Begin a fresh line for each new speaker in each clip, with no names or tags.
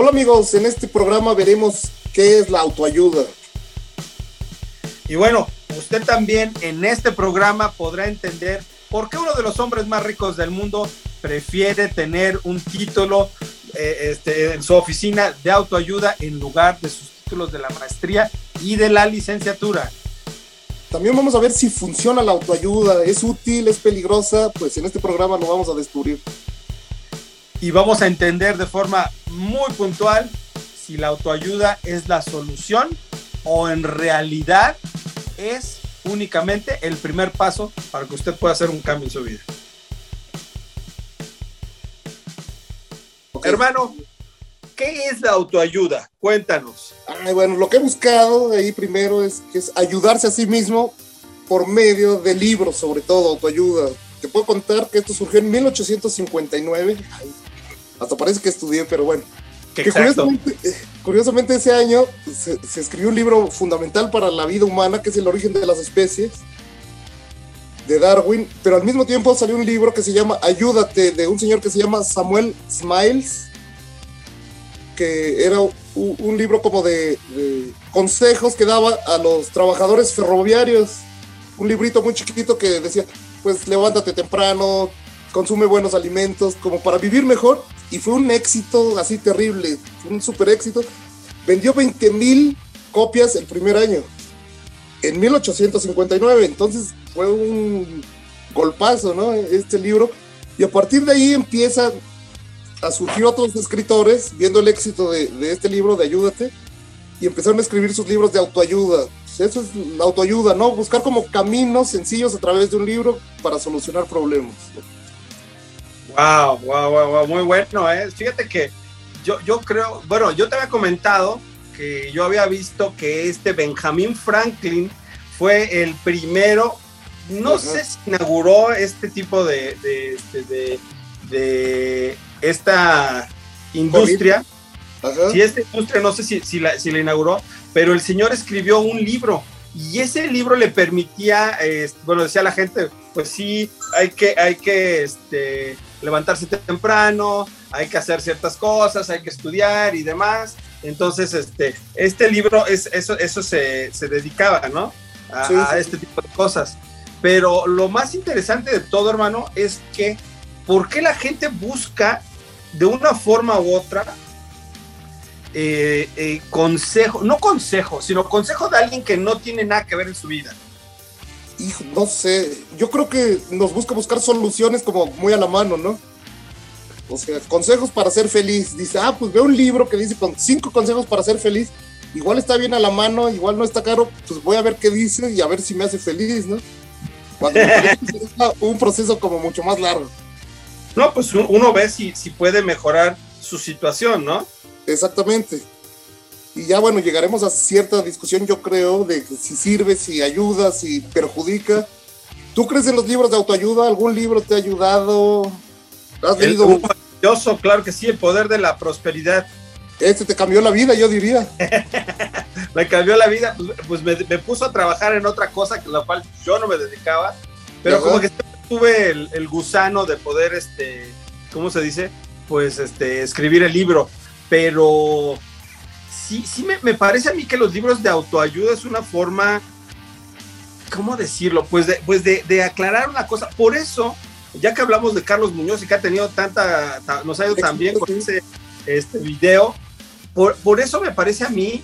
Hola amigos, en este programa veremos qué es la autoayuda.
Y bueno, usted también en este programa podrá entender por qué uno de los hombres más ricos del mundo prefiere tener un título eh, este, en su oficina de autoayuda en lugar de sus títulos de la maestría y de la licenciatura.
También vamos a ver si funciona la autoayuda, es útil, es peligrosa, pues en este programa lo vamos a descubrir.
Y vamos a entender de forma muy puntual si la autoayuda es la solución o en realidad es únicamente el primer paso para que usted pueda hacer un cambio en su vida. Hermano, ¿qué es la autoayuda? Cuéntanos.
bueno, lo que he buscado ahí primero es, es ayudarse a sí mismo por medio de libros, sobre todo autoayuda. Te puedo contar que esto surgió en 1859. Hasta parece que estudié, pero bueno. Que curiosamente, eh, curiosamente, ese año se, se, escribió un libro fundamental para la vida humana, que es El origen de las especies, de Darwin, pero al mismo tiempo salió un libro que se llama Ayúdate, de un señor que se llama Samuel Smiles, que era un, libro como de, consejos que daba a los trabajadores ferroviarios. Un librito muy chiquito que decía, pues levántate temprano, consume buenos alimentos, como para vivir mejor. Y fue un éxito así terrible, un super éxito. Vendió 20 mil copias el primer año, en 1859. Entonces fue un golpazo, ¿no? Este libro. Y a partir de ahí empieza a surgir otros escritores viendo el éxito de, este libro de Ayúdate y empezaron a escribir sus libros de autoayuda. Eso es la autoayuda, ¿no? Buscar como caminos sencillos a través de un libro para solucionar problemas.
Wow, wow, wow, wow. muy bueno, ¿eh? Fíjate que yo, yo creo, bueno, yo te había comentado que yo había visto que este Benjamin Franklin fue el primero, no sé si inauguró este tipo de, de, este, de esta industria. Si esta industria, no sé si, si, la, si, la, inauguró, pero el señor escribió un libro y ese libro le permitía, bueno, decía la gente, pues sí, hay que, hay que este, levantarse temprano, hay que hacer ciertas cosas, hay que estudiar y demás. Entonces, este, este libro, es, eso, eso se, se dedicaba, ¿no? A, a, este tipo de cosas. Pero lo más interesante de todo, hermano, es que ¿por qué la gente busca de una forma u otra, eh, eh, consejo, no consejo, sino consejo de alguien que no tiene nada que ver en su vida.
Hijo, no sé, yo creo que nos busca buscar soluciones como muy a la mano, ¿no? O sea, consejos para ser feliz. Dice, ah, pues veo un libro que dice con cinco consejos para ser feliz. Igual está bien a la mano, igual no está caro, pues voy a ver qué dice y a ver si me hace feliz, ¿no? Cuando un proceso como mucho más largo.
No, pues uno ve si, si puede mejorar su situación, ¿no?
Exactamente. Y ya bueno, llegaremos a cierta discusión, yo creo, de si sirve, si ayuda, si perjudica. ¿Tú crees en los libros de autoayuda? ¿Algún libro te ha ayudado?
¿Has leído? El, maravilloso, claro que sí, el poder de la prosperidad.
Este te cambió la vida, yo diría.
me cambió la vida, pues, me, puso a trabajar en otra cosa, que la cual yo no me dedicaba, pero como que tuve el, gusano de poder, este, ¿cómo se dice? Pues este, escribir el libro, pero sí, sí me, parece a mí que los libros de autoayuda es una forma, ¿cómo decirlo? Pues de, pues de, aclarar una cosa. Por eso, ya que hablamos de Carlos Muñoz y que ha tenido tanta, nos ha ido tan bien con ese este video, por, por eso me parece a mí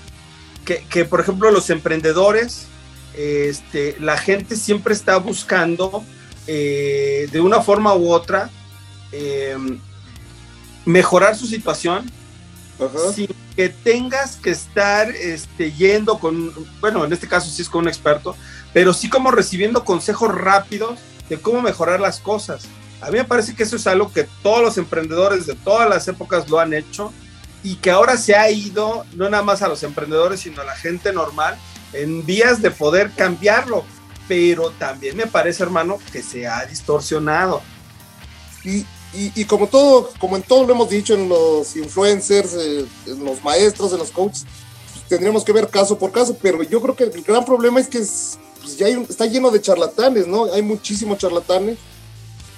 que, que, por ejemplo, los emprendedores, este, la gente siempre está buscando eh, de una forma u otra eh, mejorar su situación sin que tengas que estar este, yendo con, bueno, en este caso sí es con un experto, pero sí como recibiendo consejos rápidos de cómo mejorar las cosas. A mí me parece que eso es algo que todos los emprendedores de todas las épocas lo han hecho y que ahora se ha ido no nada más a los emprendedores, sino a la gente normal en vías de poder cambiarlo pero también me parece, hermano, que se ha distorsionado.
Y, y, como todo, como en todo lo hemos dicho en los influencers, eh, en los maestros, en los coaches, tendríamos que ver caso por caso, pero yo creo que el gran problema es que pues, ya está lleno de charlatanes, ¿no? Hay muchísimos charlatanes.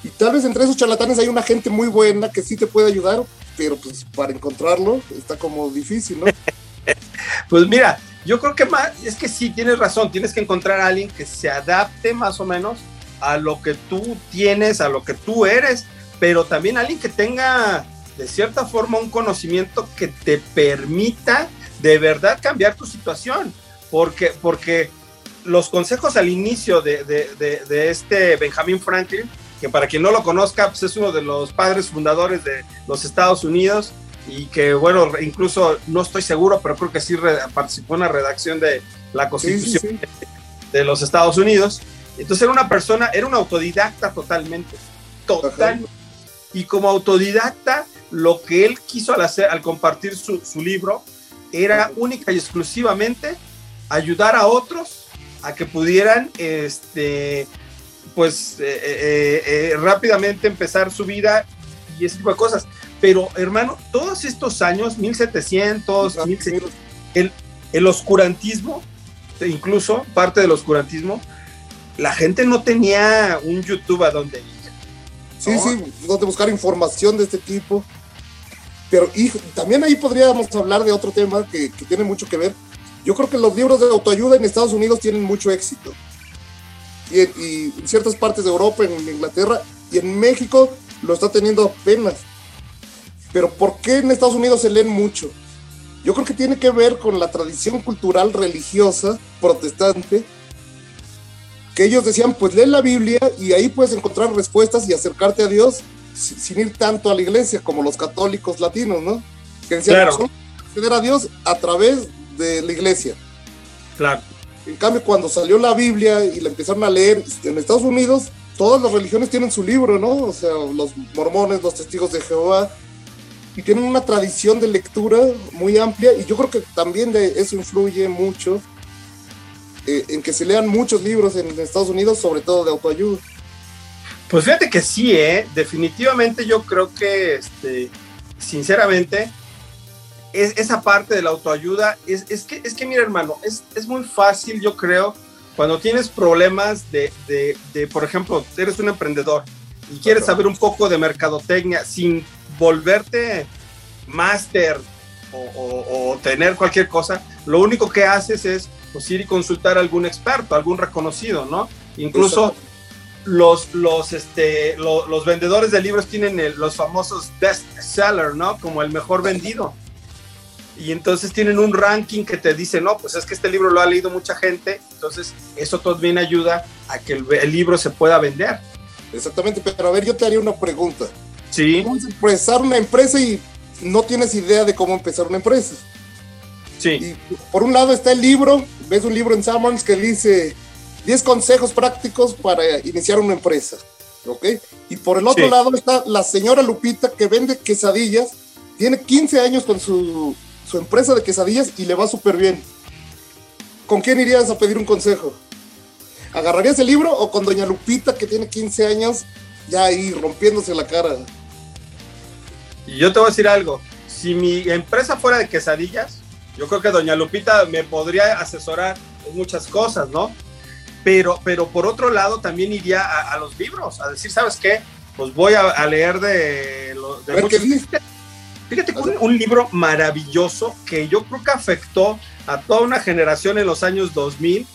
Y tal vez entre esos charlatanes hay una gente muy buena que sí te puede ayudar, pero pues para encontrarlo está como difícil, ¿no?
pues mira, yo creo que más, es que sí, tienes razón, tienes que encontrar a alguien que se adapte más o menos a lo que tú tienes, a lo que tú eres, pero también alguien que tenga de cierta forma un conocimiento que te permita de verdad cambiar tu situación, porque, porque los consejos al inicio de, de, de, este Benjamin Franklin, que para quien no lo conozca, pues es uno de los padres fundadores de los Estados Unidos, y que bueno, incluso no estoy seguro, pero creo que sí participó en la redacción de la Constitución de los Estados Unidos. Entonces era una persona, era un autodidacta totalmente, total. Y como autodidacta, lo que él quiso al hacer, al compartir su, su libro, era única y exclusivamente ayudar a otros a que pudieran, este, pues, eh, eh, eh, rápidamente empezar su vida y ese tipo de cosas. Pero, hermano, todos estos años, 1700, el, el oscurantismo, incluso parte del oscurantismo, la gente no tenía un YouTube a donde ir.
Sí, sí, donde buscar información de este tipo. Pero y, también ahí podríamos hablar de otro tema que, que, tiene mucho que ver. Yo creo que los libros de autoayuda en Estados Unidos tienen mucho éxito. Y, y en ciertas partes de Europa, en Inglaterra y en México lo está teniendo apenas. Pero ¿por qué en Estados Unidos se leen mucho? Yo creo que tiene que ver con la tradición cultural religiosa protestante, que ellos decían, pues lee la Biblia y ahí puedes encontrar respuestas y acercarte a Dios sin ir tanto a la iglesia como los católicos latinos, ¿no? Que decían, claro. acceder a Dios a través de la iglesia.
Claro.
En cambio, cuando salió la Biblia y la empezaron a leer en Estados Unidos, todas las religiones tienen su libro, ¿no? O sea, los mormones, los testigos de Jehová, y tienen una tradición de lectura muy amplia, y yo creo que también de eso influye mucho eh, en que se lean muchos libros en Estados Unidos, sobre todo de autoayuda.
Pues fíjate que sí, ¿eh? definitivamente yo creo que, este, sinceramente, es, esa parte de la autoayuda, es, es, que, es que, mira hermano, es, es muy fácil, yo creo, cuando tienes problemas de, de, de, por ejemplo, eres un emprendedor y quieres saber un poco de mercadotecnia sin volverte máster o, o, o, tener cualquier cosa, lo único que haces es pues, ir y consultar a algún experto, algún reconocido, ¿no? Incluso los, los, este, los, los vendedores de libros tienen el, los famosos best seller, ¿no? Como el mejor vendido y entonces tienen un ranking que te dice, no, pues es que este libro lo ha leído mucha gente, entonces eso también ayuda a que el, el libro se pueda vender.
Exactamente, pero a ver, yo te haría una pregunta.
Sí.
¿Cómo empezar una empresa y no tienes idea de cómo empezar una empresa?
Sí.
Y por un lado está el libro, ves un libro en Summons que dice 10 consejos prácticos para iniciar una empresa, ¿ok? Y por el otro sí. lado está la señora Lupita que vende quesadillas, tiene 15 años con su su empresa de quesadillas y le va súper bien. ¿Con quién irías a pedir un consejo? ¿Agarrarías el libro o con Doña Lupita que tiene 15 años ya ahí rompiéndose la cara?
Y yo te voy a decir algo. Si mi empresa fuera de quesadillas, yo creo que Doña Lupita me podría asesorar en muchas cosas, ¿no? Pero, pero por otro lado también iría a, a los libros, a decir, ¿sabes qué? Pues voy a, a leer de, de
a
muchos...
¿qué
Fíjate que un, un, libro maravilloso que yo creo que afectó a toda una generación en los años 2000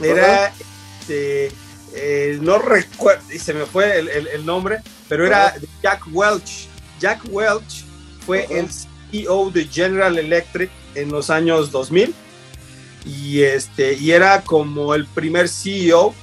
era, este, eh, no recuerdo, y se me fue el, el, el nombre, pero era Jack Welch. Jack Welch fue el CEO de General Electric en los años 2000 y, este, y era como el primer CEO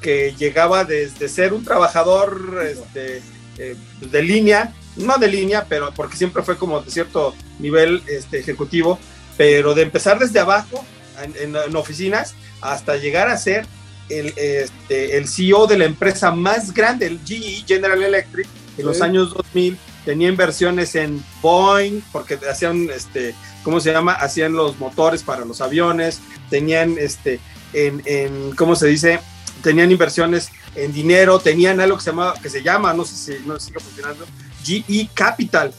que llegaba desde ser un trabajador este, eh, de línea no de línea, pero porque siempre fue como de cierto nivel este, ejecutivo, pero de empezar desde abajo en, en, en oficinas hasta llegar a ser el, este, el, CEO de la empresa más grande, el GE General Electric, en los sí. años 2000 tenía inversiones en Boeing, porque hacían, este, ¿cómo se llama? Hacían los motores para los aviones, tenían, este, en, en ¿cómo se dice? Tenían inversiones en dinero, tenían algo que se, llama, que se llama, no sé si no sigue funcionando, GE Capital,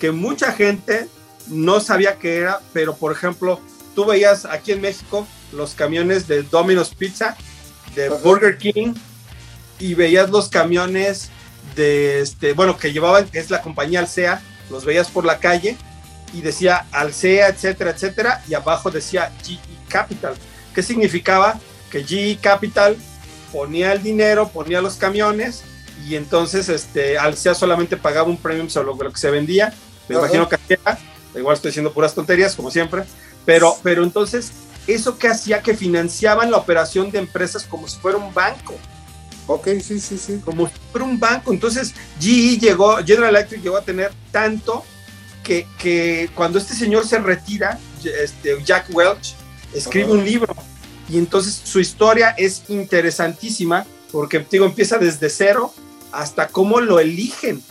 que mucha gente no sabía qué era, pero por ejemplo, tú veías aquí en México los camiones de Domino's Pizza, de. Burger King, y veías los camiones de este, bueno, que llevaban, es la compañía Alsea, los veías por la calle y decía Alsea, etcétera, etcétera, y abajo decía GE Capital. ¿Qué significaba? Que GE Capital ponía el dinero, ponía los camiones y entonces este, Alsea solamente pagaba un premium sobre lo que se vendía. Me imagino que igual estoy diciendo puras tonterías, como siempre, pero, pero entonces eso que hacía que financiaban la operación de empresas como si fuera un banco.
Ok, sí, sí, sí.
Como si fuera un banco. Entonces, GE llegó, General Electric llegó a tener tanto que, que cuando este señor se retira, este, Jack Welch, escribe un libro. Y entonces su historia es interesantísima porque, digo, empieza desde cero hasta cómo lo eligen,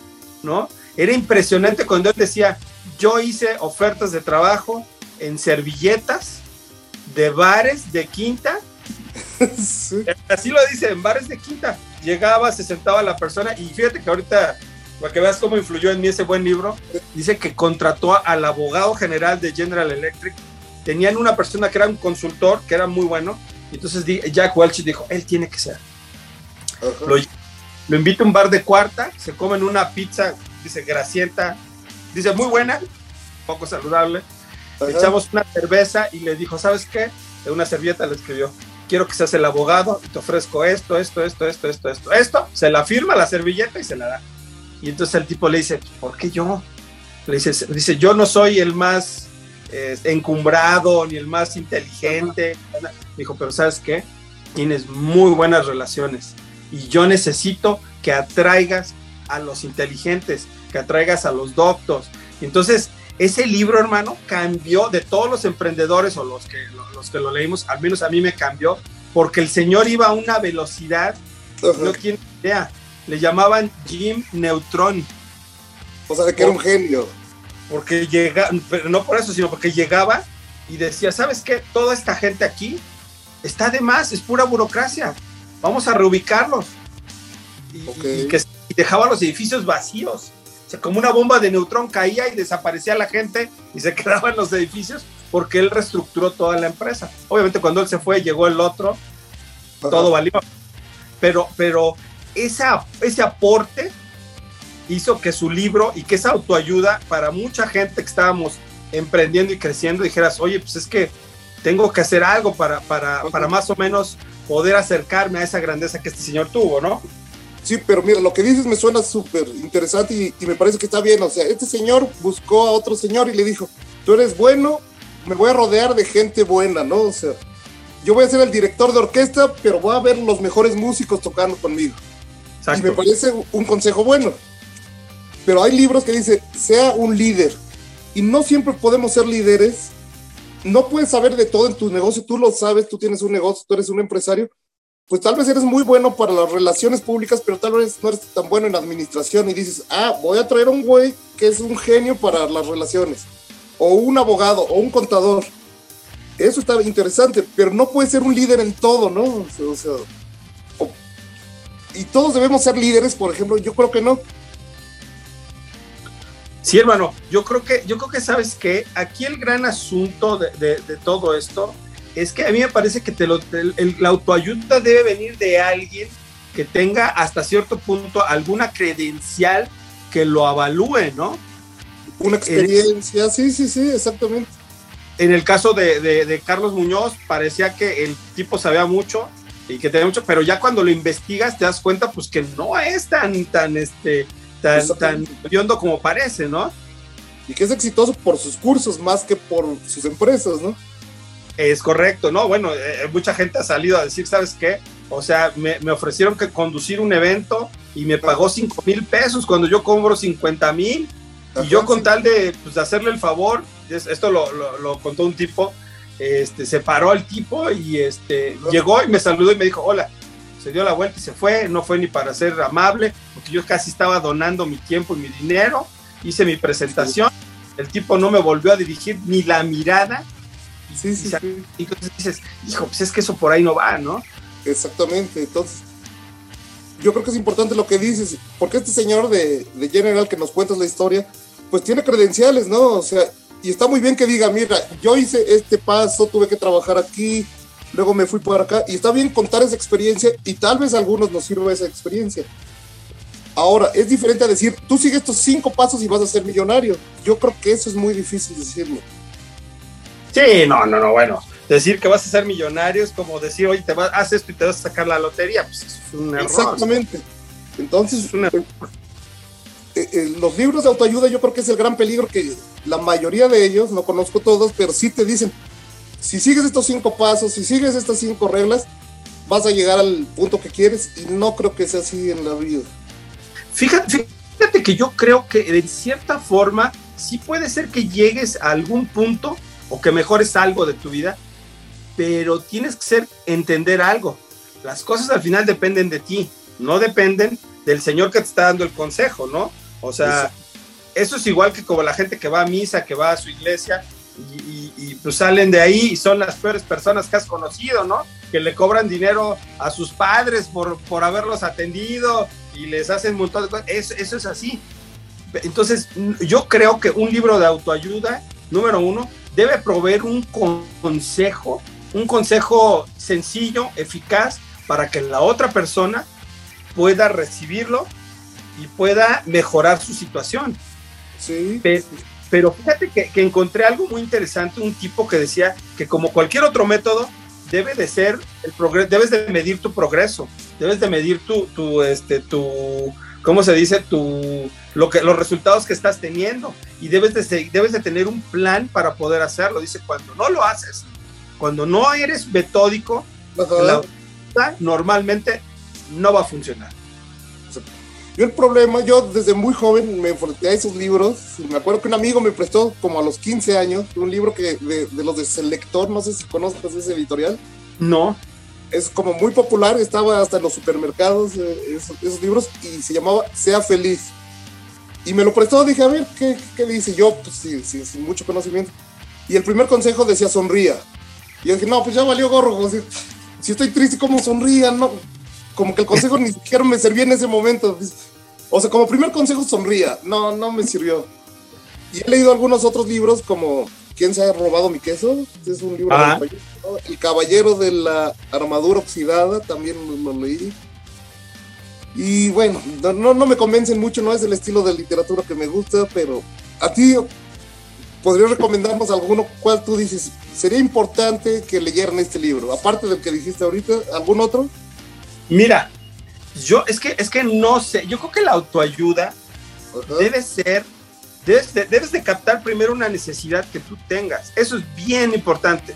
¿no? Era impresionante cuando él decía, yo hice ofertas de trabajo en servilletas de bares de quinta. Así lo dice, en bares de quinta. Llegaba, se sentaba la persona y fíjate que ahorita, para que veas cómo influyó en mí ese buen libro, dice que contrató al abogado general de General Electric. Tenían una persona que era un consultor, que era muy bueno. Y entonces Jack Welch dijo, él tiene que ser. Lo, lo invita a un bar de cuarta, se comen una pizza, dice, grasienta, dice, muy buena, poco saludable echamos una cerveza y le dijo, ¿sabes qué? De una servilleta le escribió, quiero que seas el abogado y te ofrezco esto, esto, esto, esto, esto, esto, esto. Se la firma la servilleta y se la da. Y entonces el tipo le dice, ¿por qué yo? Le dice, dice yo no soy el más eh, encumbrado ni el más inteligente. Dijo, pero ¿sabes qué? Tienes muy buenas relaciones y yo necesito que atraigas a los inteligentes, que atraigas a los doctos. Entonces, ese libro, hermano, cambió de todos los emprendedores o los que, los que lo leímos, al menos a mí me cambió, porque el señor iba a una velocidad, no tiene idea, le llamaban Jim Neutron.
O sea, de que era un genio.
Porque llega, pero no por eso, sino porque llegaba y decía, ¿sabes qué? Toda esta gente aquí está de más, es pura burocracia. Vamos a reubicarlos. y que dejaba los edificios vacíos como una bomba de neutrón caía y desaparecía la gente y se quedaban los edificios porque él reestructuró toda la empresa. Obviamente cuando él se fue llegó el otro, todo valió. Pero, pero esa, ese aporte hizo que su libro y que esa autoayuda para mucha gente que estábamos emprendiendo y creciendo dijeras, oye, pues es que tengo que hacer algo para, para, para más o menos poder acercarme a esa grandeza que este señor tuvo, ¿no?
Sí, pero mira, lo que dices me suena súper interesante y, me parece que está bien. O sea, este señor buscó a otro señor y le dijo, tú eres bueno, me voy a rodear de gente buena, ¿no? O sea, yo voy a ser el director de orquesta, pero voy a ver los mejores músicos tocando conmigo. Y me parece un consejo bueno. Pero hay libros que dicen, sea un líder. Y no siempre podemos ser líderes. No puedes saber de todo en tu negocio, tú lo sabes, tú tienes un negocio, tú eres un empresario, pues tal vez eres muy bueno para las relaciones públicas, pero tal vez no eres tan bueno en administración y dices, ah, voy a traer a un güey que es un genio para las relaciones, o un abogado, o un contador. Eso está interesante, pero no puede ser un líder en todo, ¿no? O sea, y todos debemos ser líderes, por ejemplo, yo creo que no.
Sí, hermano, yo creo que, yo creo que sabes que aquí el gran asunto de, de todo esto es que a mí me parece que te lo, la autoayuda debe venir de alguien que tenga hasta cierto punto alguna credencial que lo avalúe, ¿no?
Una experiencia, sí, sí, sí, exactamente.
En el caso de, de, Carlos Muñoz, parecía que el tipo sabía mucho y que tenía mucho, pero ya cuando lo investigas te das cuenta pues que no es tan, tan, este, tan, tan como parece, ¿no?
Y que es exitoso por sus cursos más que por sus empresas, ¿no?
Es correcto, ¿no? Bueno, eh, mucha gente ha salido a decir, ¿sabes qué? O sea, me, ofrecieron que conducir un evento y me pagó 5 mil pesos cuando yo cobro 50 mil. Y yo con tal de, pues, hacerle el favor, esto lo, contó un tipo, este, se paró el tipo y este, llegó y me saludó y me dijo, hola, se dio la vuelta y se fue, no fue ni para ser amable, porque yo casi estaba donando mi tiempo y mi dinero, hice mi presentación, el tipo no me volvió a dirigir ni la mirada
Sí, sí,
y, entonces dices, hijo, pues es que eso por ahí no va, ¿no?
Exactamente, entonces yo creo que es importante lo que dices, porque este señor de, de General que nos cuentas la historia, pues tiene credenciales, ¿no? O sea, y está muy bien que diga, mira, yo hice este paso, tuve que trabajar aquí, luego me fui por acá, y está bien contar esa experiencia y tal vez a algunos nos sirva esa experiencia. Ahora, es diferente a decir, tú sigues estos cinco pasos y vas a ser millonario. Yo creo que eso es muy difícil decirlo.
Sí, no, no, no, bueno. Decir que vas a ser millonario es como decir, oye, te vas, haz esto y te vas a sacar la lotería. Pues es un error.
Exactamente. Entonces, eh, eh, los libros de autoayuda yo creo que es el gran peligro que la mayoría de ellos, no conozco todos, pero sí te dicen, si sigues estos cinco pasos, si sigues estas cinco reglas, vas a llegar al punto que quieres y no creo que sea así en la vida.
Fíjate, fíjate que yo creo que de cierta forma sí puede ser que llegues a algún punto o que mejores algo de tu vida, pero tienes que ser entender algo. Las cosas al final dependen de ti, no dependen del Señor que te está dando el consejo, ¿no? O sea, eso es igual que como la gente que va a misa, que va a su iglesia y, pues salen de ahí y son las peores personas que has conocido, ¿no? Que le cobran dinero a sus padres por, por haberlos atendido y les hacen un montón de cosas. Eso, eso es así. Entonces, yo creo que un libro de autoayuda, número uno, debe proveer un consejo, un consejo sencillo, eficaz, para que la otra persona pueda recibirlo y pueda mejorar su situación.
Sí.
Pero, fíjate que, encontré algo muy interesante, un tipo que decía que como cualquier otro método, debe de ser el progreso, debes de medir tu progreso, debes de medir tu, tu, este, tu, ¿cómo se dice? Tu, lo que, los resultados que estás teniendo y debes de, debes de tener un plan para poder hacerlo. Dice, cuando no lo haces, cuando no eres metódico, normalmente no va a funcionar.
Yo el problema, yo desde muy joven me enfrenté a esos libros. Me acuerdo que un amigo me prestó como a los 15 años un libro que de, los de Selector, no sé si conozcas ese editorial.
No.
Es como muy popular, estaba hasta en los supermercados eh, esos, libros y se llamaba Sea Feliz. Y me lo prestó, dije, a ver, ¿qué, qué dice? Yo, pues sí, sin mucho conocimiento. Y el primer consejo decía sonría. Y yo dije, no, pues ya valió gorro. Si, si estoy triste, ¿cómo sonría? No, como que el consejo ni siquiera me servía en ese momento. O sea, como primer consejo, sonría. No, no me sirvió. Y he leído algunos otros libros como ¿Quién se ha robado mi queso? Es un libro El caballero de la armadura oxidada, también lo, leí. Y bueno, no, no me convencen mucho, no es el estilo de literatura que me gusta, pero a ti podrías recomendarnos alguno cuál tú dices sería importante que leyeran este libro, aparte del que dijiste ahorita, algún otro.
Mira, yo es que es que no sé, yo creo que la autoayuda debe ser debes de, debes de captar primero una necesidad que tú tengas. Eso es bien importante.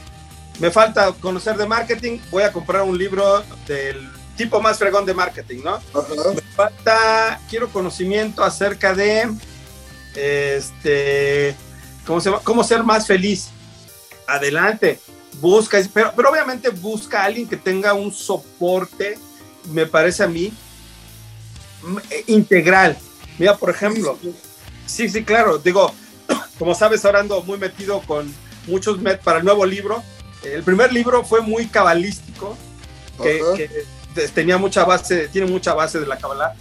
Me falta conocer de marketing, voy a comprar un libro del tipo más fregón de marketing, ¿no? Me falta, quiero conocimiento acerca de, este, ¿cómo se? Cómo ser más feliz. Adelante, busca, pero, pero obviamente busca a alguien que tenga un soporte me parece a mí eh, integral. Mira, por ejemplo, sí, sí, claro, digo, como sabes, ahora ando muy metido con muchos met para el nuevo libro. El primer libro fue muy cabalístico, que, tenía mucha base, tiene mucha base de la cabalá.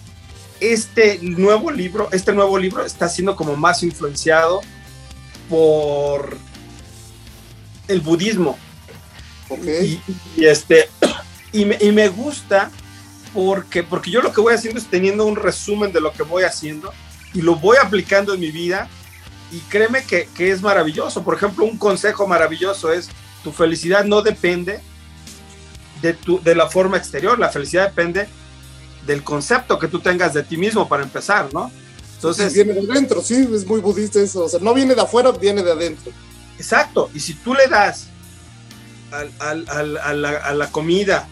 Este nuevo libro, este nuevo libro está siendo como más influenciado por el budismo. Y, este, y me, y me gusta porque, porque yo lo que voy haciendo es teniendo un resumen de lo que voy haciendo y lo voy aplicando en mi vida y créeme que, que es maravilloso. Por ejemplo, un consejo maravilloso es tu felicidad no depende de, tu, de la forma exterior, la felicidad depende del concepto que tú tengas de ti mismo para empezar, ¿no?
Entonces, viene de adentro, sí, es muy budista eso, o sea, no viene de afuera, viene de adentro.
Exacto, y si tú le das al, al, al, a, la, a la comida,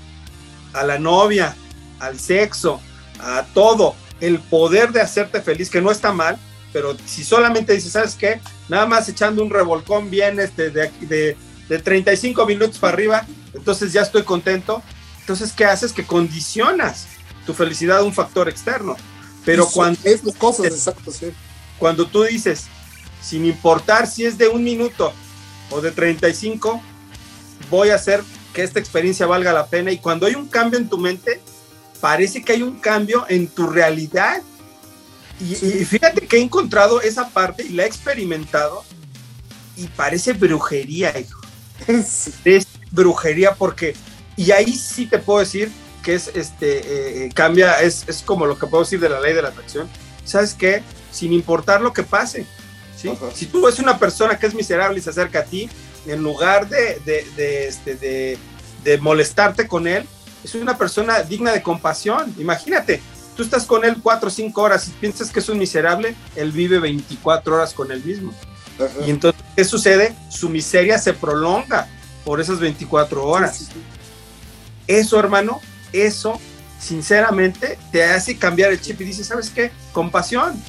a la novia, al sexo, a todo, el poder de hacerte feliz, que no está mal, pero si solamente dices, ¿sabes qué? Nada más echando un revolcón bien este, de, de, de 35 minutos para arriba, entonces ya estoy contento. Entonces, ¿qué haces? Que condicionas tu felicidad a un factor externo. Pero cuando...
Es cosas, exacto, sí.
Cuando tú dices, sin importar si es de un minuto o de 35, voy a hacer que esta experiencia valga la pena. Y cuando hay un cambio en tu mente, parece que hay un cambio en tu realidad. Y, fíjate que he encontrado esa parte y la he experimentado y parece brujería, hijo. Es brujería porque, y ahí sí te puedo decir que es, este, eh, cambia, es, es, como lo que puedo decir de la ley de la atracción. ¿Sabes qué? Sin importar lo que pase, ¿sí? Si tú ves una persona que es miserable y se acerca a ti, en lugar de, de, de, este, de molestarte con él, es una persona digna de compasión. Imagínate, tú estás con él cuatro o cinco horas y piensas que es un miserable, él vive 24 horas con él mismo. Y entonces, ¿qué sucede? Su miseria se prolonga por esas 24 horas. Eso, hermano, eso, sinceramente, te hace cambiar el chip y dices, ¿sabes qué? Compasión.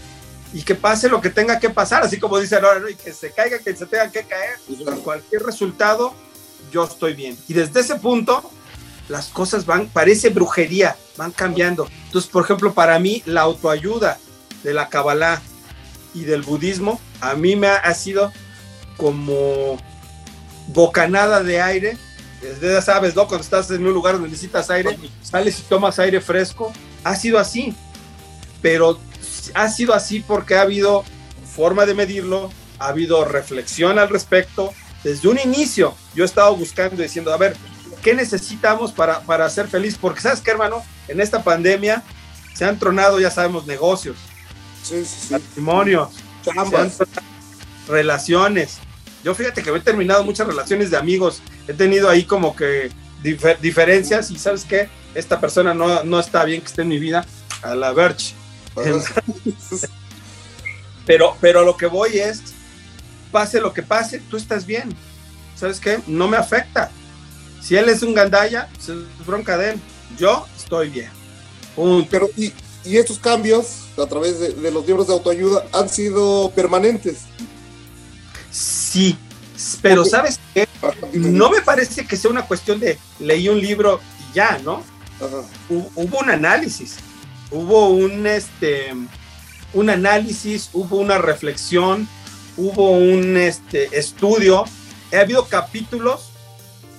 Y que pase lo que tenga que pasar, así como dice ahora, ¿no? y que se caiga, que se tenga que caer. Cualquier resultado, yo estoy bien. Y desde ese punto, las cosas van, parece brujería, van cambiando. Entonces, por ejemplo, para mí, la autoayuda de la Kabbalah y del budismo, a mí me ha, sido como bocanada de aire. Ya sabes, ¿no? Cuando estás en un lugar donde necesitas aire, sales y tomas aire fresco. Ha sido así, pero ha sido así porque ha habido forma de medirlo, ha habido reflexión al respecto. Desde un inicio yo he estado buscando diciendo, a ver, ¿qué necesitamos para, para ser feliz? Porque sabes qué, hermano, en esta pandemia se han tronado, ya sabemos, negocios, sí, matrimonios, relaciones. Yo fíjate que he terminado muchas relaciones de amigos, he tenido ahí como que diferencias y sabes qué, esta persona no, no, está bien que esté en mi vida, a la verge. pero, pero lo que voy es, pase lo que pase, tú estás bien. ¿Sabes qué? No me afecta. Si él es un gandaya, pues es bronca de él. Yo estoy bien.
Pero, y, y, estos cambios a través de, los libros de autoayuda han sido permanentes.
Sí, pero ¿sabes qué? No me parece que sea una cuestión de leí un libro y ya, ¿no? Hubo un análisis, hubo un, este, un análisis, hubo una reflexión, hubo un este, estudio. Ha habido capítulos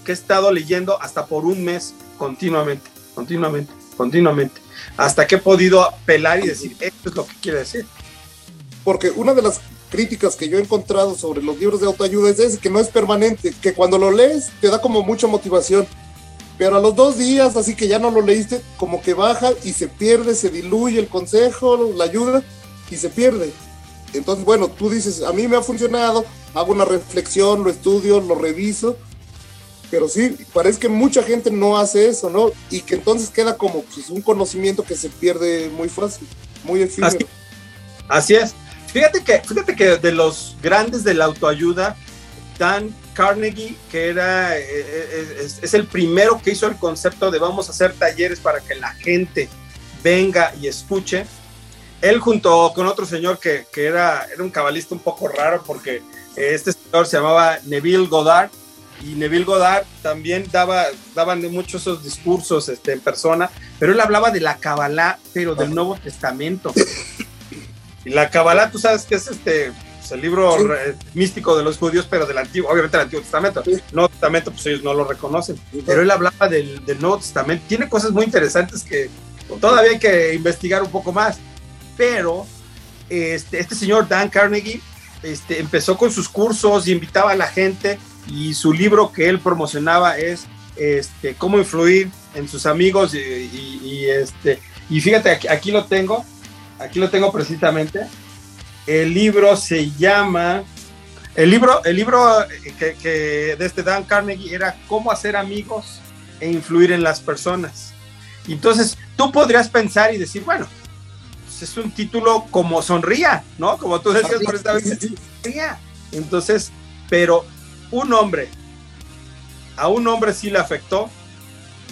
que he estado leyendo hasta por un mes continuamente, continuamente, continuamente, hasta que he podido apelar y decir, esto es lo que quiere decir.
Porque una de las críticas que yo he encontrado sobre los libros de autoayuda es que no es permanente, que cuando lo lees te da como mucha motivación, pero a los dos días, así que ya no lo leíste, como que baja y se pierde, se diluye el consejo, la ayuda y se pierde. Entonces, bueno, tú dices, a mí me ha funcionado, hago una reflexión, lo estudio, lo reviso pero sí, parece que mucha gente no hace eso, ¿no? Y que entonces queda como pues, un conocimiento que se pierde muy fácil, muy efímero.
Así, es. Fíjate que, fíjate que de los grandes de la autoayuda, Dan Carnegie, que era, eh, eh, es, el primero que hizo el concepto de vamos a hacer talleres para que la gente venga y escuche. Él junto con otro señor que, que era, era un cabalista un poco raro porque este señor se llamaba Neville Goddard, y Neville Goddard también daba, daban muchos esos discursos este, en persona, pero él hablaba de la Kabbalah, pero del Nuevo Testamento. Y la Kabbalah, tú sabes que es este pues, el libro místico de los judíos, pero del Antiguo, obviamente del Antiguo Testamento. El Nuevo Testamento, pues ellos no lo reconocen, pero él hablaba del, del Nuevo Testamento. Tiene cosas muy interesantes que todavía hay que investigar un poco más, pero este, este señor Dan Carnegie este, empezó con sus cursos y invitaba a la gente y su libro que él promocionaba es este, cómo influir en sus amigos y, este, y fíjate, aquí, lo tengo, aquí lo tengo precisamente. El libro se llama, el libro, el libro que, que de este Dan Carnegie era cómo hacer amigos e influir en las personas. Entonces, tú podrías pensar y decir, bueno, pues es un título como sonría, ¿no? Como tú decías por esta vez, sonría. Entonces, pero un hombre, a un hombre sí le afectó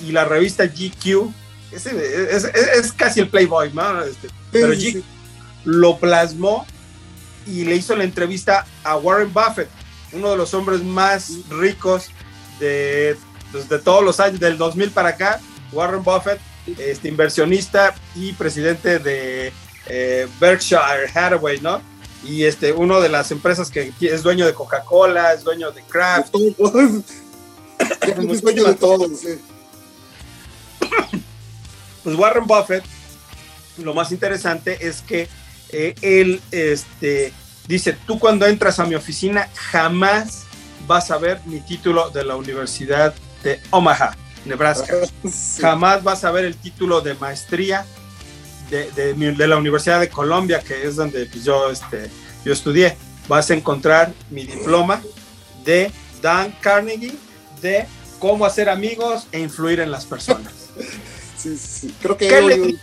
y la revista GQ, es, casi el Playboy, ¿no? Este, pero GQ lo plasmó y le hizo la entrevista a Warren Buffett, uno de los hombres más ricos de, pues, de todos los años, del 2000 para acá, Warren Buffett, este, inversionista y presidente de eh, Berkshire Hathaway, ¿no? Y este, uno de las empresas que es dueño de Coca-Cola, es dueño de Kraft.
es dueño de todo, sí.
Pues Warren Buffett, lo más interesante es que eh, él este, dice, tú cuando entras a mi oficina jamás vas a ver mi título de la Universidad de Omaha. Nebraska. Jamás vas a ver el título de maestría de, de, la Universidad de Colombia, que es donde pues, yo, este, yo estudié. Vas a encontrar mi diploma de Dan Carnegie de cómo hacer amigos e influir en las personas.
Sí, sí. Creo que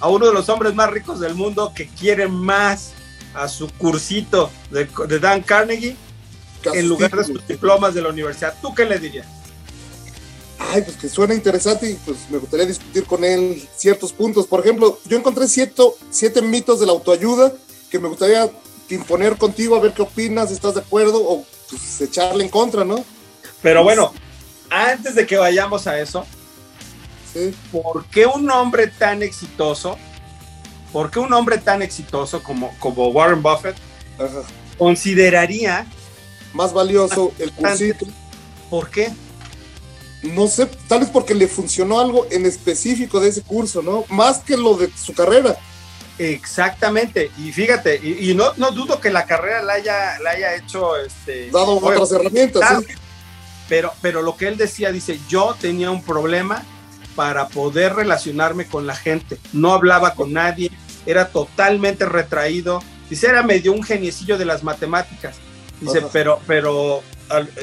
a uno de los hombres más ricos del mundo que quiere más a su cursito de, Dan Carnegie en lugar de sus diplomas de la universidad. ¿Tú qué le dirías?
Ay, pues que suena interesante y pues me gustaría discutir con él ciertos puntos. Por ejemplo, yo encontré siete mitos de la autoayuda que me gustaría imponer contigo a ver qué opinas, estás de acuerdo o pues, echarle en contra, ¿no?
Pero bueno, antes de que vayamos a eso, ¿por qué un hombre tan exitoso, por qué un hombre tan exitoso como, como Warren Buffett consideraría
más valioso el cursito?
¿Por qué?
No sé, tal vez porque le funcionó algo en específico de ese curso, ¿no? Más que lo de su carrera.
Exactamente, y fíjate, y, no, no, dudo que la carrera la haya, la haya hecho este,
dado otras herramientas.
Pero, pero lo que él decía, dice, yo tenía un problema para poder relacionarme con la gente. No hablaba con nadie, era totalmente retraído. Dice, era medio un geniecillo de las matemáticas. Dice, pero, pero,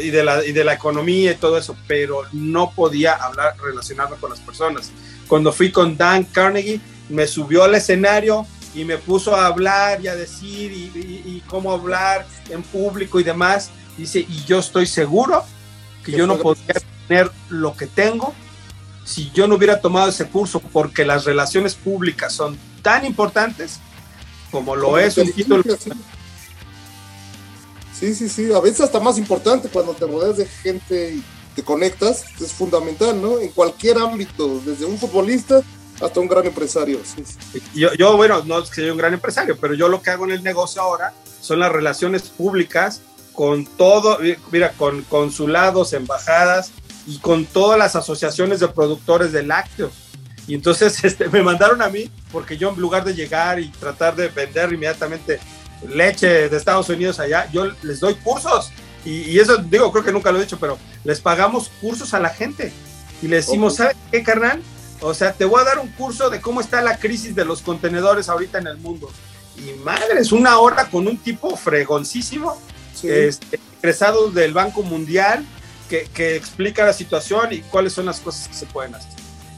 y de, la, y de la economía y todo eso, pero no podía hablar, relacionarme con las personas. Cuando fui con Dan Carnegie, me subió al escenario y me puso a hablar y a decir y, y cómo hablar en público y demás. Dice, y yo estoy seguro que yo no podría tener lo que tengo si yo no hubiera tomado ese curso, porque las relaciones públicas son tan importantes como lo es un título.
Sí, sí, sí, a veces hasta más importante cuando te rodeas de gente y te conectas, es fundamental, ¿no? En cualquier ámbito, desde un futbolista hasta un gran empresario.
Yo, yo, bueno, no es que soy un gran empresario, pero yo lo que hago en el negocio ahora son las relaciones públicas con todo, mira, con consulados, embajadas y con todas las asociaciones de productores de lácteos. Y entonces este, me mandaron a mí, porque yo en lugar de llegar y tratar de vender inmediatamente leche de Estados Unidos allá, yo les doy cursos. Y, eso digo, creo que nunca lo he dicho, pero les pagamos cursos a la gente. Y le decimos, ¿sabes qué, carnal? O sea, te voy a dar un curso de cómo está la crisis de los contenedores ahorita en el mundo. Y madre, es una hora con un tipo fregoncísimo este, egresados del Banco Mundial que, que, explica la situación y cuáles son las cosas que se pueden hacer.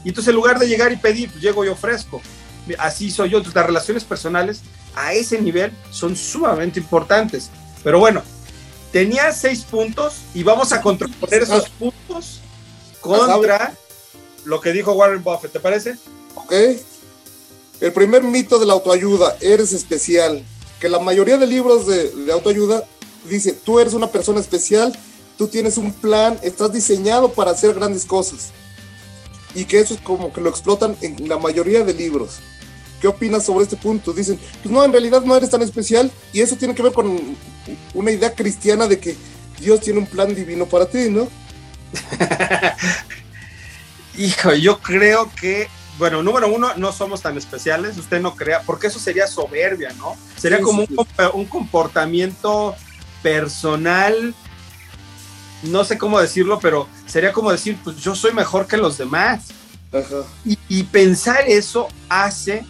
Y entonces en lugar de llegar y pedir, pues llego y ofrezco. Así soy yo. Entonces las relaciones personales a ese nivel son sumamente importantes. Pero bueno, tenía seis puntos y vamos a contraponer esos puntos contra lo que dijo Warren Buffett. ¿Te parece?
Ok. El primer mito de la autoayuda, eres especial. Que la mayoría de libros de, de autoayuda dice, tú eres una persona especial, tú tienes un plan, estás diseñado para hacer grandes cosas. Y que eso es como que lo explotan en la mayoría de libros. ¿Qué opinas sobre este punto? Dicen, pues no, en realidad no eres tan especial y eso tiene que ver con una idea cristiana de que Dios tiene un plan divino para ti, ¿no?
Hijo, yo creo que, bueno, número uno, no somos tan especiales, usted no crea, porque eso sería soberbia, ¿no? Sería como Un, un comportamiento personal, no sé cómo decirlo, pero sería como decir, pues yo soy mejor que los demás. Y, pensar eso hace,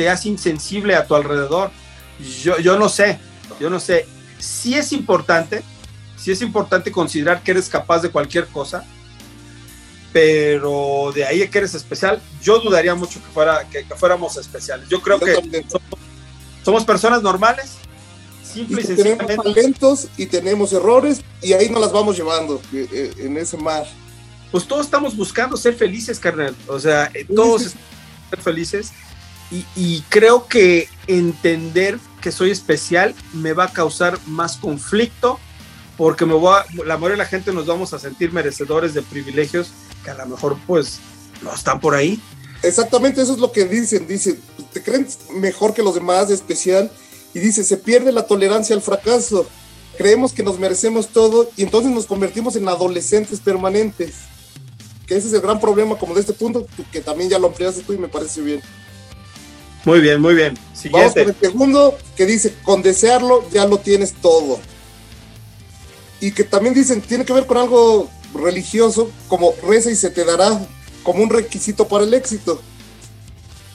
te hace insensible a tu alrededor. Yo, yo no sé, yo no sé. si es importante, si es importante considerar que eres capaz de cualquier cosa, pero de ahí a que eres especial, yo dudaría mucho que, fuera, que, fuéramos especiales. Yo creo que somos personas normales
Simple y, Tenemos talentos y tenemos errores y ahí nos las vamos llevando eh, eh, en ese mar.
Pues todos estamos buscando ser felices, carnal. O sea, eh, todos estamos ser felices. Y, creo que entender que soy especial me va a causar más conflicto porque me voy la mayoría de la gente nos vamos a sentir merecedores de privilegios que a lo mejor pues no están por ahí.
Exactamente, eso es lo que dicen. Dicen, te creen mejor que los demás, especial, y dice, se pierde la tolerancia al fracaso. Creemos que nos merecemos todo y entonces nos convertimos en adolescentes permanentes. Que ese es el gran problema como de este punto, que también ya lo ampliaste tú y me parece bien.
Muy bien, muy bien.
Siguiente. Vamos con el segundo que dice, con desearlo ya lo tienes todo. Y que también dicen, tiene que ver con algo religioso como reza y se te dará como un requisito para el éxito.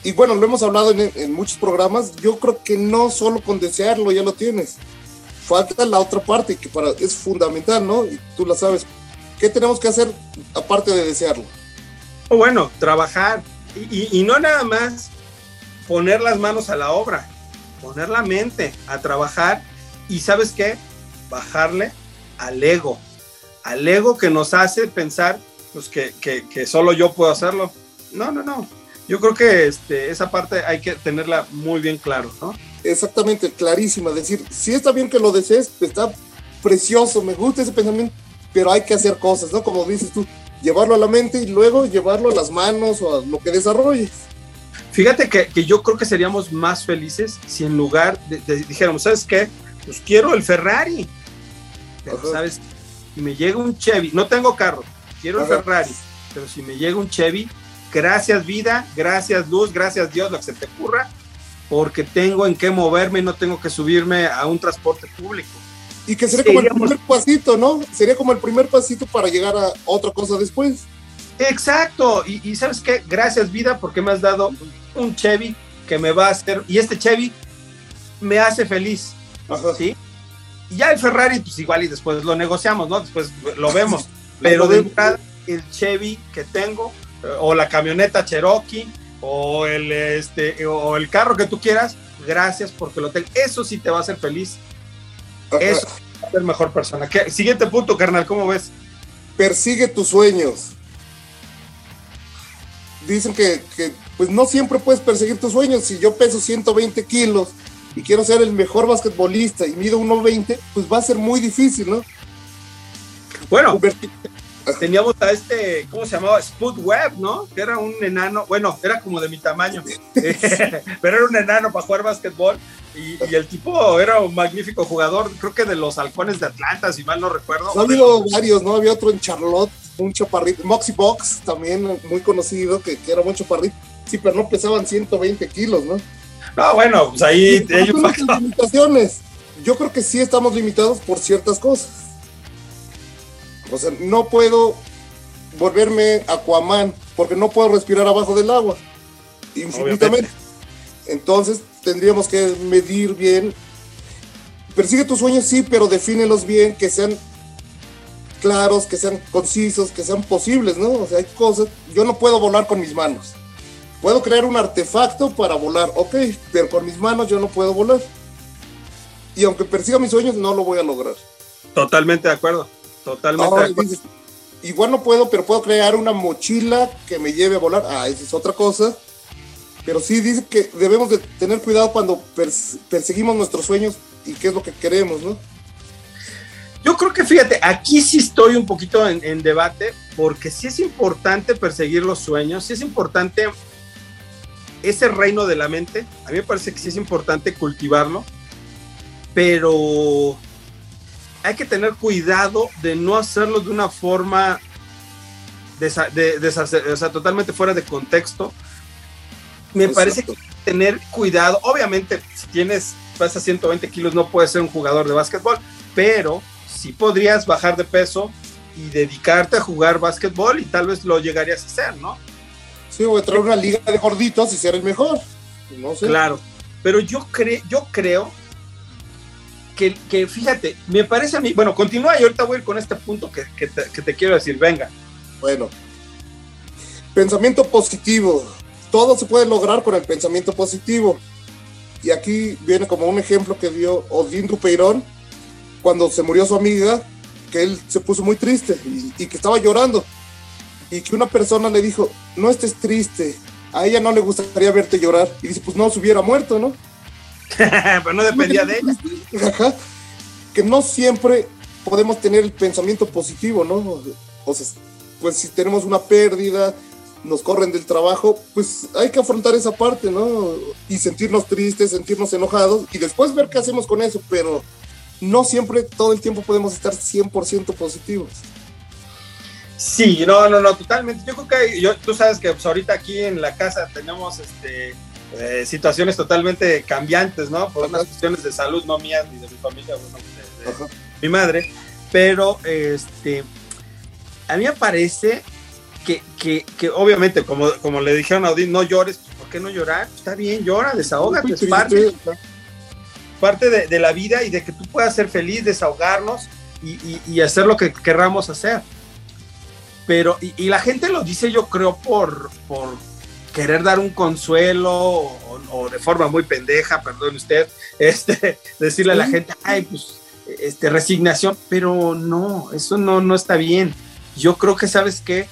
Y bueno, lo hemos hablado en, muchos programas, yo creo que no solo con desearlo ya lo tienes, falta la otra parte que para, es fundamental, ¿no? Y tú la sabes. ¿Qué tenemos que hacer aparte de desearlo?
Bueno, trabajar y, y no nada más poner las manos a la obra, poner la mente a trabajar y sabes qué, bajarle al ego, al ego que nos hace pensar pues, que, que, solo yo puedo hacerlo. No, no, no. Yo creo que este, esa parte hay que tenerla muy bien claro, ¿no?
Exactamente, clarísima. Decir, si está bien que lo desees, está precioso, me gusta ese pensamiento, pero hay que hacer cosas, ¿no? Como dices tú, llevarlo a la mente y luego llevarlo a las manos o a lo que desarrolles.
Fíjate que, que yo creo que seríamos más felices si en lugar de, dijéramos, ¿sabes qué? Pues quiero el Ferrari. Pero, ¿sabes? Si me llega un Chevy, no tengo carro, quiero el Ferrari, pero si me llega un Chevy, gracias vida, gracias luz, gracias Dios, lo que se te ocurra, porque tengo en qué moverme y no tengo que subirme a un transporte público.
Y que sería como el primer pasito, ¿no? Sería como el primer pasito para llegar a otra cosa después.
Exacto, y, sabes qué, gracias vida porque me has dado un Chevy que me va a hacer, y este Chevy me hace feliz, ¿sí? Y ya el Ferrari, pues igual y después lo negociamos, ¿no? Después lo vemos, pero de entrada el Chevy que tengo, o la camioneta Cherokee, o el, este, o el carro que tú quieras, gracias porque lo tengo, eso sí te va a hacer feliz, eso va a ser mejor persona. Siguiente punto, carnal, ¿cómo ves?
Persigue tus sueños dicen que, pues no siempre puedes perseguir tus sueños. Si yo peso 120 kilos y quiero ser el mejor basquetbolista y mido 1.20, pues va a ser muy difícil, ¿no?
Bueno, teníamos a este, ¿cómo se llamaba? Spud Webb, ¿no? Que era un enano, bueno, era como de mi tamaño, pero era un enano para jugar básquetbol y, el tipo era un magnífico jugador, creo que de los halcones de Atlanta, si mal no recuerdo.
No, ha habido varios, ¿no? Había otro en Charlotte, un chaparrito, Moxie Box, también muy conocido, que, que era muy chaparrito. Sí, pero no pesaban 120 kilos, ¿no?
No, bueno, pues ahí
limitaciones. Yo creo que sí estamos limitados por ciertas cosas. O sea, no puedo volverme Aquaman porque no puedo respirar abajo del agua infinitamente. Entonces tendríamos que medir bien. Persigue tus sueños, sí, pero defínelos bien, que sean claros, que sean concisos, que sean posibles, ¿no? O sea, hay cosas, yo no puedo volar con mis manos. Puedo crear un artefacto para volar, ok, pero con mis manos yo no puedo volar. Y aunque persiga mis sueños, no lo voy a lograr.
Totalmente de acuerdo, totalmente de acuerdo.
igual no puedo, pero puedo crear una mochila que me lleve a volar. Ah, esa es otra cosa. Pero sí dice que debemos de tener cuidado cuando perseguimos nuestros sueños y qué es lo que queremos, ¿no?
Yo creo que fíjate, aquí sí estoy un poquito en, debate, porque sí es importante perseguir los sueños, sí es importante ese reino de la mente, a mí me parece que sí es importante cultivarlo, pero hay que tener cuidado de no hacerlo de una forma de, o sea, totalmente fuera de contexto. Me parece que hay que tener cuidado. Obviamente, si tienes, pesa 120 kilos, no puedes ser un jugador de básquetbol, pero podrías bajar de peso y dedicarte a jugar básquetbol y tal vez lo llegarías a hacer, ¿no?
Sí, o entrar a una liga de gorditos y ser el mejor. No sé.
Claro, pero yo, yo creo que, que, fíjate, me parece a mí, bueno, continúa y ahorita voy a ir con este punto que, que, te, que te quiero decir, venga.
Bueno, pensamiento positivo. Todo se puede lograr con el pensamiento positivo. Y aquí viene como un ejemplo que dio Odín Dupeirón cuando se murió su amiga, que él se puso muy triste y, que estaba llorando. Y que una persona le dijo, no estés triste, a ella no le gustaría verte llorar. Y dice, pues no se hubiera muerto, ¿no?
Pero no dependía de ella.
Que no siempre podemos tener el pensamiento positivo, ¿no? O sea, pues si tenemos una pérdida, nos corren del trabajo, pues hay que afrontar esa parte, ¿no? Y sentirnos tristes, sentirnos enojados y después ver qué hacemos con eso, pero no siempre todo el tiempo podemos estar 100% positivos.
Sí, no, no, no, totalmente. Yo creo que yo, tú sabes que pues, ahorita aquí en la casa tenemos este, eh, situaciones totalmente cambiantes, ¿no? Por unas cuestiones de salud, no mías ni de mi familia, bueno, de, mi madre. Pero este, a mí me parece que, que, que obviamente, como, como le dijeron a Odín, no llores, ¿por qué no llorar? Está bien, llora, desahógate, es parte, parte de, de, la vida y de que tú puedas ser feliz, desahogarnos y, y, y hacer lo que querramos hacer. Pero, y, y, la gente lo dice, yo creo, por, por querer dar un consuelo o, o de forma muy pendeja, perdón usted, este, decirle a la gente, ay, pues, este, resignación, pero no, eso no, no está bien. Yo creo que, ¿sabes qué?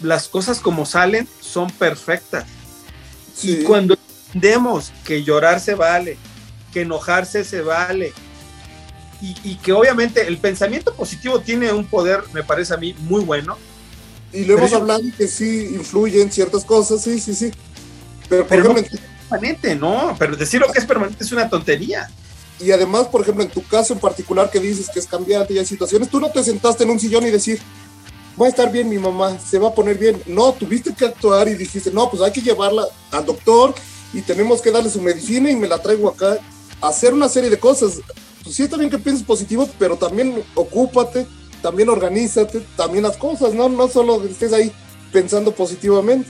Las cosas como salen son perfectas. Sí. Y cuando entendemos que llorar se vale, que enojarse se vale, y, y, que obviamente el pensamiento positivo tiene un poder, me parece a mí, muy bueno.
Y lo hemos yo, hablado que sí influye en ciertas cosas, sí, sí, sí.
Pero, por pero ejemplo, no es permanente, no, pero decir lo que es permanente es una tontería.
Y además, por ejemplo, en tu caso en particular que dices que es cambiante y hay situaciones, tú no te sentaste en un sillón y decir, va a estar bien mi mamá, se va a poner bien. No, tuviste que actuar y dijiste, no, pues hay que llevarla al doctor y tenemos que darle su medicina y me la traigo acá. Hacer una serie de cosas. Pues sí está bien que pienses positivo, pero también ocúpate, también organízate, también las cosas, ¿no? No solo estés ahí pensando positivamente.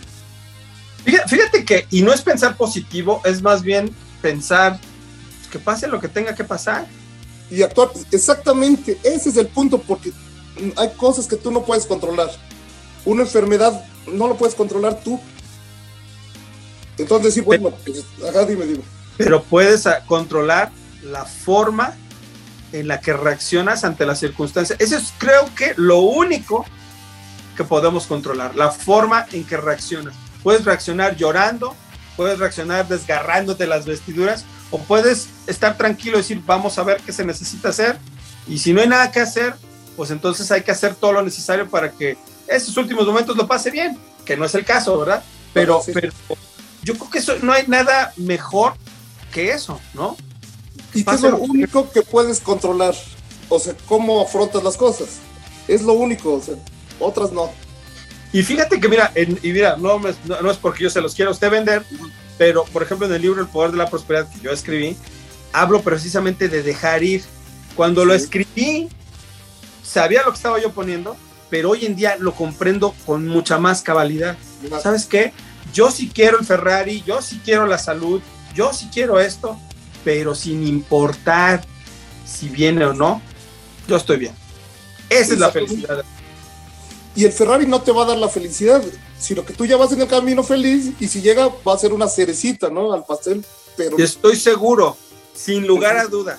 Fíjate, que, y no es pensar positivo, es más bien pensar que pase lo que tenga que pasar.
Y actuar, exactamente, ese es el punto, porque hay cosas que tú no puedes controlar. Una enfermedad no lo puedes controlar tú. Entonces, sí, bueno, pues, ajá, dime, dime.
Pero puedes controlar la forma en la que reaccionas ante las circunstancias. Eso es, creo que, lo único que podemos controlar, la forma en que reaccionas. Puedes reaccionar llorando, puedes reaccionar desgarrándote las vestiduras, o puedes estar tranquilo y decir, vamos a ver qué se necesita hacer, y si no hay nada que hacer, pues entonces hay que hacer todo lo necesario para que esos últimos momentos lo pase bien, que no es el caso, ¿verdad? Pero, sí. pero yo creo que eso no hay nada mejor que eso, ¿no?
Y que es lo único que puedes controlar, o sea, cómo afrontas las cosas. Es lo único, o sea, otras no.
Y fíjate que, mira, en, y mira, no, no, no, es porque yo se los quiera a usted vender, pero, por ejemplo, en el libro El Poder de la Prosperidad que yo escribí, hablo precisamente de dejar ir. Cuando sí. lo escribí, sabía lo que estaba yo poniendo, pero hoy en día lo comprendo con mucha más cabalidad. ¿Sabes qué? Yo sí quiero el Ferrari, yo sí quiero la salud, yo sí quiero esto, pero sin importar si viene o no, yo estoy bien. Esa es la felicidad.
Y el Ferrari no te va a dar la felicidad, sino que tú ya vas en el camino feliz y si llega va a ser una cerecita, ¿no? Al pastel. Pero...
Estoy seguro, sin lugar a duda,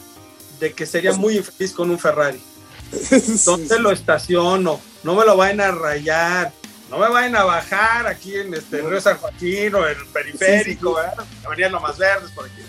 de que sería muy infeliz con un Ferrari. ¿Dónde lo estaciono? No me lo vayan a rayar. No me vayan a bajar aquí en este Río San Joaquín o en el periférico, sí, sí, sí. Más verdes por aquí.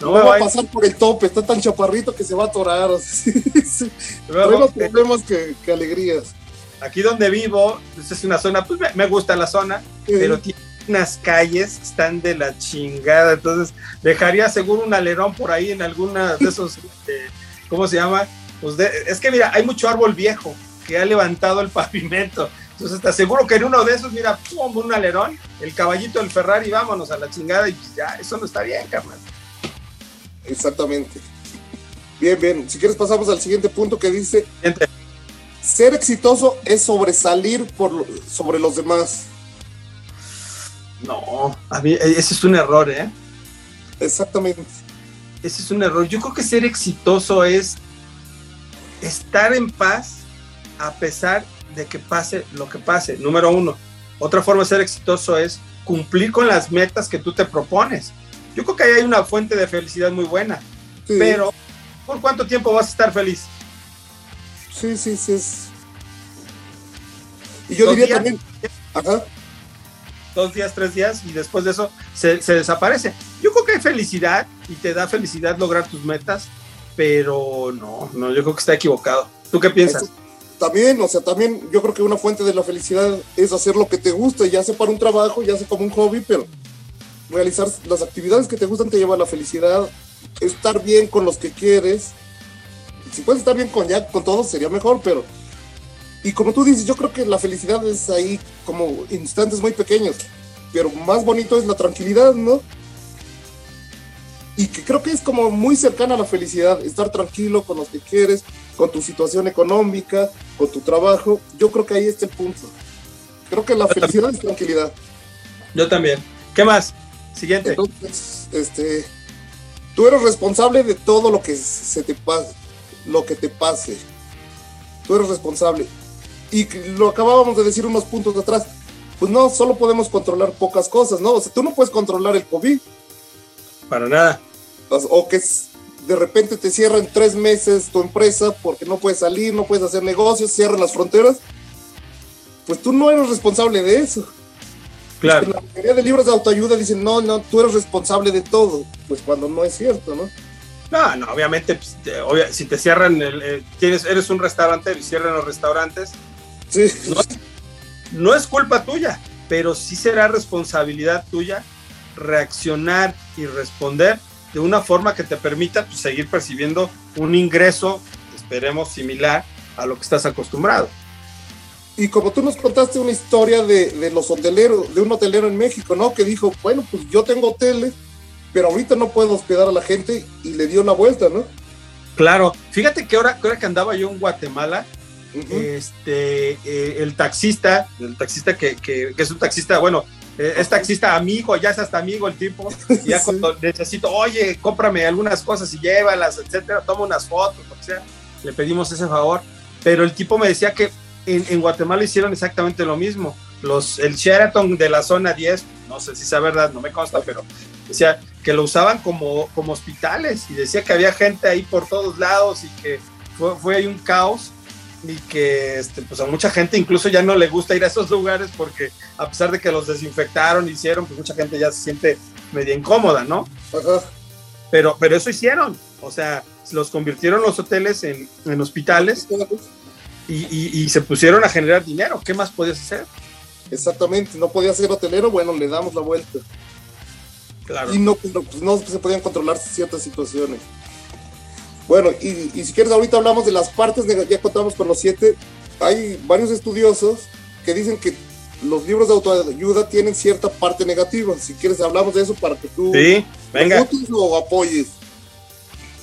No, no me va a pasar por el tope, está tan chaparrito que se va a atorar. Luego, más problemas que, que, alegrías.
Aquí donde vivo, pues es una zona, pues me, me gusta la zona, pero tiene unas calles están de la chingada. Entonces, dejaría seguro un alerón por ahí en alguna de esos, eh, ¿cómo se llama? Pues de, es que mira, hay mucho árbol viejo que ha levantado el pavimento. Entonces, te aseguro que en uno de esos, mira, pum, un alerón, el caballito del Ferrari, vámonos a la chingada y ya, eso no está bien, carnal.
Exactamente. Bien, bien. Si quieres pasamos al siguiente punto que dice, ser exitoso es sobresalir por, sobre los demás.
No, a mí, ese es un error, ¿eh?
Exactamente.
Ese es un error. Yo creo que ser exitoso es estar en paz a pesar de que pase lo que pase, número uno. Otra forma de ser exitoso es cumplir con las metas que tú te propones. Yo creo que ahí hay una fuente de felicidad muy buena, sí. pero ¿por cuánto tiempo vas a estar feliz?
Sí, sí, sí. Es... Y yo diría días, también... Ajá.
Dos días, tres días y después de eso se, se desaparece. Yo creo que hay felicidad y te da felicidad lograr tus metas, pero no, no, yo creo que está equivocado. ¿Tú qué piensas? Eso,
también, o sea, también yo creo que una fuente de la felicidad es hacer lo que te gusta, ya sea para un trabajo, ya sea como un hobby, pero realizar las actividades que te gustan te lleva a la felicidad, estar bien con los que quieres. Si puedes estar bien con ya con todos sería mejor, pero y como tú dices, yo creo que la felicidad es ahí como instantes muy pequeños, pero más bonito es la tranquilidad, ¿no? y que creo que es como muy cercana a la felicidad, estar tranquilo con los que quieres, con tu situación económica, con tu trabajo, yo creo que ahí está el punto. Creo que la felicidad es tranquilidad.
Yo también. ¿Qué más? Siguiente.
Entonces, este, tú eres responsable de todo lo que se te pase, lo que te pase. Tú eres responsable. Y lo acabábamos de decir unos puntos atrás. Pues no, solo podemos controlar pocas cosas, ¿no? O sea, tú no puedes controlar el COVID.
Para nada.
O que de repente te cierran tres meses tu empresa porque no puedes salir, no puedes hacer negocios, cierran las fronteras. Pues tú no eres responsable de eso.
Claro.
En la mayoría de libros de autoayuda dicen, no, no, tú eres responsable de todo. Pues cuando no es cierto, ¿no?
No, no, obviamente, pues, si te cierran, el, eh, tienes, eres un restaurante y cierran los restaurantes,
sí.
no, es culpa tuya, pero sí será responsabilidad tuya reaccionar y responder de una forma que te permita pues, seguir percibiendo un ingreso, esperemos, similar a lo que estás acostumbrado.
Y como tú nos contaste una historia de, de, los hoteleros, de un hotelero en México, ¿no? Que dijo, bueno, pues yo tengo hoteles, pero ahorita no puedo hospedar a la gente y le dio una vuelta, ¿no?
Claro, fíjate que ahora, que andaba yo en Guatemala, este, eh, el taxista, el taxista que, que, es un taxista, bueno, eh, es taxista amigo, ya es hasta amigo el tipo, y ya cuando necesito, oye, cómprame algunas cosas y llévalas, etcétera, toma unas fotos, o sea, le pedimos ese favor, pero el tipo me decía que en, en Guatemala hicieron exactamente lo mismo, los, el Sheraton de la zona 10, no sé si sea verdad, no me consta, pero decía que lo usaban como, como hospitales y decía que había gente ahí por todos lados y que fue, fue ahí un caos y que este, pues a mucha gente incluso ya no le gusta ir a esos lugares porque a pesar de que los desinfectaron, hicieron, pues mucha gente ya se siente media incómoda, ¿no? Pero, pero eso hicieron, o sea, los convirtieron los hoteles en, en hospitales y, y, y, se pusieron a generar dinero. ¿Qué más podías hacer?
Exactamente, no podía ser hotelero, bueno, le damos la vuelta. Y no, pues no se podían controlar ciertas situaciones. Bueno, y, y, si quieres, ahorita hablamos de las partes, ya contamos con los siete. Hay varios estudiosos que dicen que los libros de autoayuda tienen cierta parte negativa. Si quieres, hablamos de eso para que tú
sí, venga.
o apoyes.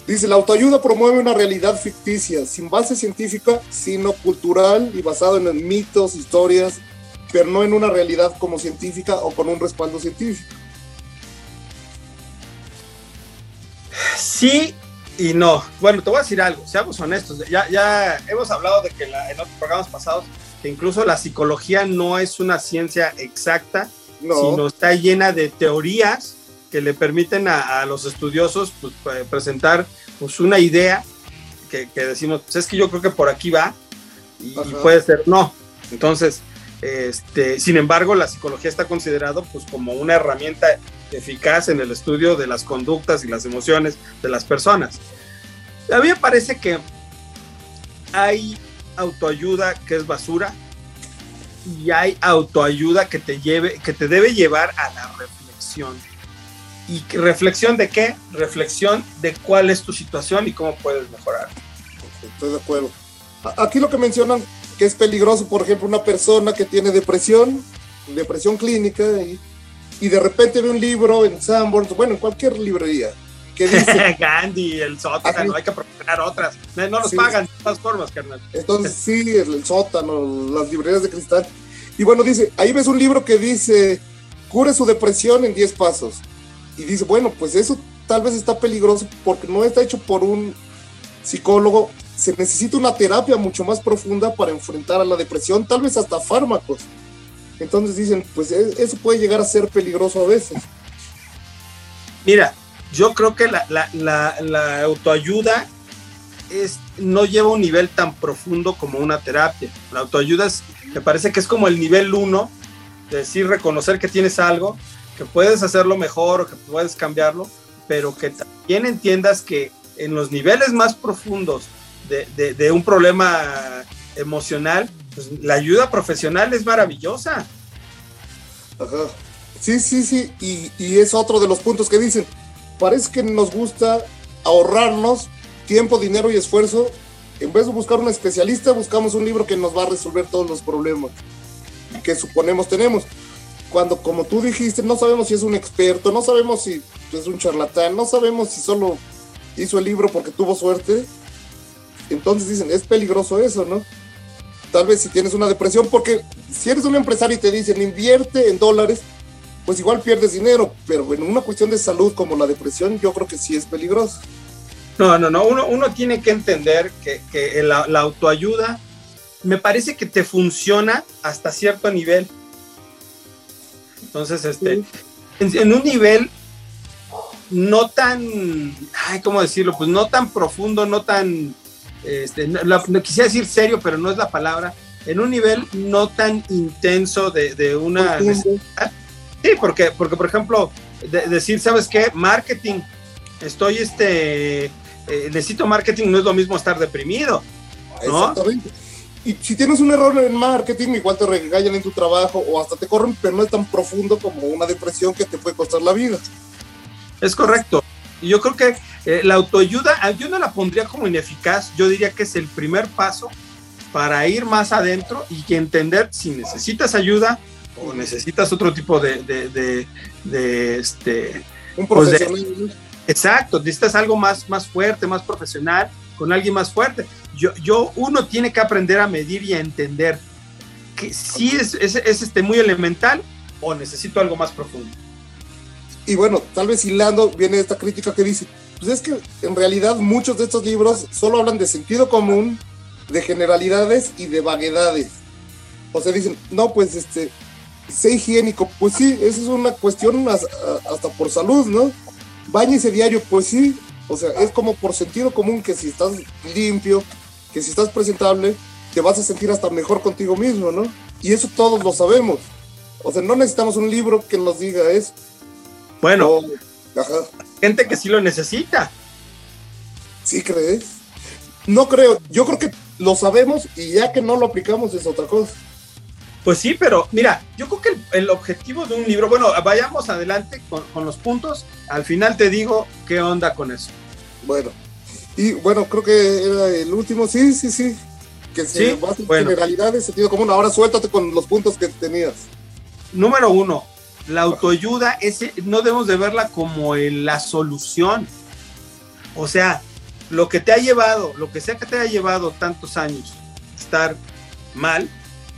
Dice, la autoayuda promueve una realidad ficticia, sin base científica, sino cultural y basado en mitos, historias, pero no en una realidad como científica o con un respaldo científico.
Sí y no. Bueno, te voy a decir algo, seamos honestos. Ya, ya hemos hablado de que en otros programas pasados, que incluso la psicología no es una ciencia exacta, sino está llena de teorías que le permiten a, los estudiosos pues, presentar pues, una idea que, decimos, pues es que yo creo que por aquí va y, puede ser no. Entonces, este, sin embargo, la psicología está considerado pues, como una herramienta eficaz en el estudio de las conductas y las emociones de las personas. A mí me parece que hay autoayuda que es basura y hay autoayuda que te lleve, que te debe llevar a la reflexión. ¿Y reflexión de qué? Reflexión de cuál es tu situación y cómo puedes mejorar.
Estoy de acuerdo. Aquí lo que mencionan que es peligroso, por ejemplo, una persona que tiene depresión, depresión clínica, y y de repente ve un libro en Sanborns, bueno, en cualquier librería, que dice...
Gandhi, el sótano, hay que promocionar otras. No, nos pagan de todas formas, carnal.
Entonces, sí, el, sótano, las librerías de cristal. Y bueno, dice, ahí ves un libro que dice, cure su depresión en 10 pasos. Y dice, bueno, pues eso tal vez está peligroso porque no está hecho por un psicólogo. Se necesita una terapia mucho más profunda para enfrentar a la depresión, tal vez hasta fármacos. Entonces dicen, pues eso puede llegar a ser peligroso a veces.
Mira, yo creo que la, autoayuda es, no lleva un nivel tan profundo como una terapia. La autoayuda me parece que es como el nivel uno, de decir, reconocer que tienes algo, que puedes hacerlo mejor o que puedes cambiarlo, pero que también entiendas que en los niveles más profundos de un problema emocional, pues, la ayuda profesional es maravillosa.
Ajá. Sí, sí, sí. Y, es otro de los puntos que dicen. Parece que nos gusta ahorrarnos tiempo, dinero y esfuerzo. En vez de buscar un especialista, buscamos un libro que nos va a resolver todos los problemas que suponemos tenemos. Cuando, como tú dijiste, no sabemos si es un experto, no sabemos si es un charlatán, no sabemos si solo hizo el libro porque tuvo suerte. Entonces dicen, es peligroso eso, ¿no? Tal vez si tienes una depresión, porque si eres un empresario y te dicen invierte en dólares, pues igual pierdes dinero, pero en una cuestión de salud como la depresión, yo creo que sí es peligroso.
No, no, no, uno, uno tiene que entender que, que la, la, autoayuda me parece que te funciona hasta cierto nivel. Entonces, este, sí. en, en, un nivel no tan, ay, ¿cómo decirlo? Pues no tan profundo, no tan, este, no, no, quisiera decir serio, pero no es la palabra, en un nivel no tan intenso de, de una necesidad. Sí, porque, porque por ejemplo, de, decir, ¿sabes qué? Marketing, estoy, este, eh, necesito marketing, no es lo mismo estar deprimido. ¿no?
Exactamente. Y si tienes un error en marketing, igual te regañan en tu trabajo o hasta te corren, pero no es tan profundo como una depresión que te puede costar la vida.
Es correcto. Y yo creo que eh, la autoayuda, yo no la pondría como ineficaz, yo diría que es el primer paso para ir más adentro y entender si necesitas ayuda o necesitas otro tipo de, de, de, de este...
Un profesional.
Pues exacto, necesitas algo más, más fuerte, más profesional, con alguien más fuerte. Yo, yo, uno tiene que aprender a medir y a entender que si es, es, es este muy elemental o necesito algo más profundo
y bueno, tal vez hilando viene esta crítica que dice, pues es que en realidad muchos de estos libros solo hablan de sentido común, de generalidades y de vaguedades. O sea, dicen, no, pues este, sé higiénico, pues sí, esa es una cuestión hasta por salud, ¿no? Báñese diario, pues sí, o sea, es como por sentido común que si estás limpio, que si estás presentable, te vas a sentir hasta mejor contigo mismo, ¿no? Y eso todos lo sabemos. O sea, no necesitamos un libro que nos diga eso.
Bueno, oh, gente que sí lo necesita.
¿Sí crees? No creo, yo creo que lo sabemos y ya que no lo aplicamos es otra cosa.
Pues sí, pero mira, yo creo que el, el objetivo de un libro, bueno, vayamos adelante con, con, los puntos, al final te digo qué onda con eso.
Bueno, y bueno, creo que era el último, sí, sí, sí, que se
¿Sí?
basa en
Bueno.
generalidades, sentido común. Ahora suéltate con los puntos que tenías.
Número uno, la autoayuda ese, no debemos de verla como el, la solución. O sea, lo que te ha llevado, lo que sea que te haya llevado tantos años estar mal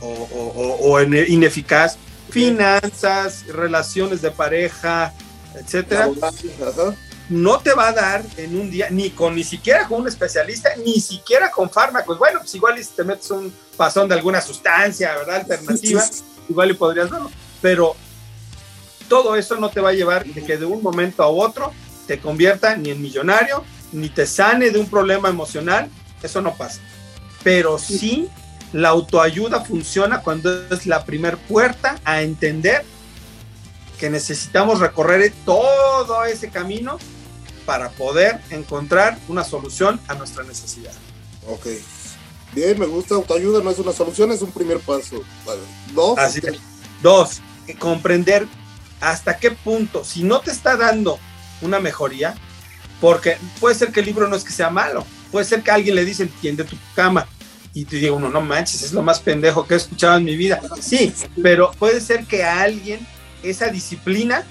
o, o, o, ineficaz, finanzas, relaciones de pareja, etcétera, no te va a dar en un día, ni con ni siquiera con un especialista, ni siquiera con fármacos. Bueno, pues igual si te metes un pasón de alguna sustancia, ¿verdad? Alternativa, igual y podrías verlo. Pero todo eso no te va a llevar de que de un momento a otro te convierta ni en millonario, ni te sane de un problema emocional. Eso no pasa. Pero sí, la autoayuda funciona cuando es la primer puerta a entender que necesitamos recorrer todo ese camino para poder encontrar una solución a nuestra necesidad.
Ok. Bien, me gusta. Autoayuda no es una solución, es un primer paso. Vale. Dos.
Así es. Dos, comprender hasta qué punto, si no te está dando una mejoría, porque puede ser que el libro no es que sea malo, puede ser que alguien le dice, entiende tu cama, y te diga uno, no manches, es lo más pendejo que he escuchado en mi vida. Sí, pero puede ser que a alguien esa disciplina,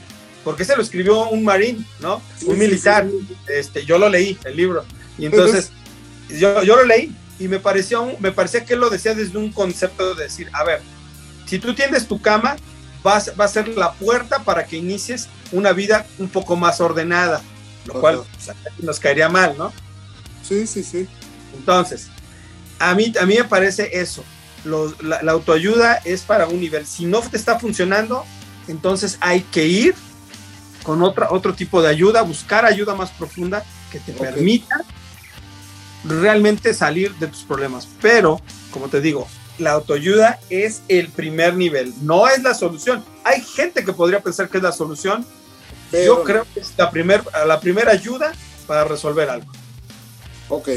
porque se lo escribió un marín, ¿no? Un militar. Este, yo lo leí, el libro. Y entonces, yo, yo lo leí y me pareció, me parecía que él lo decía desde un concepto de decir, a ver, si tú tiendes tu cama, vas, va a ser la puerta para que inicies una vida un poco más ordenada, lo
Ajá.
cual pues, nos caería mal, ¿no?
Sí, sí, sí.
Entonces, a mí, a mí me parece eso. Los- la, la autoayuda es para un nivel. Si no te está funcionando, entonces hay que ir con otra, otro tipo de ayuda, buscar ayuda más profunda que te permita realmente salir de tus problemas. Pero, como te digo, la autoayuda es el primer nivel, no es la solución. Hay gente que podría pensar que es la solución.
Pero-
Yo creo que es la, primer, la primera ayuda para resolver algo.
Ok.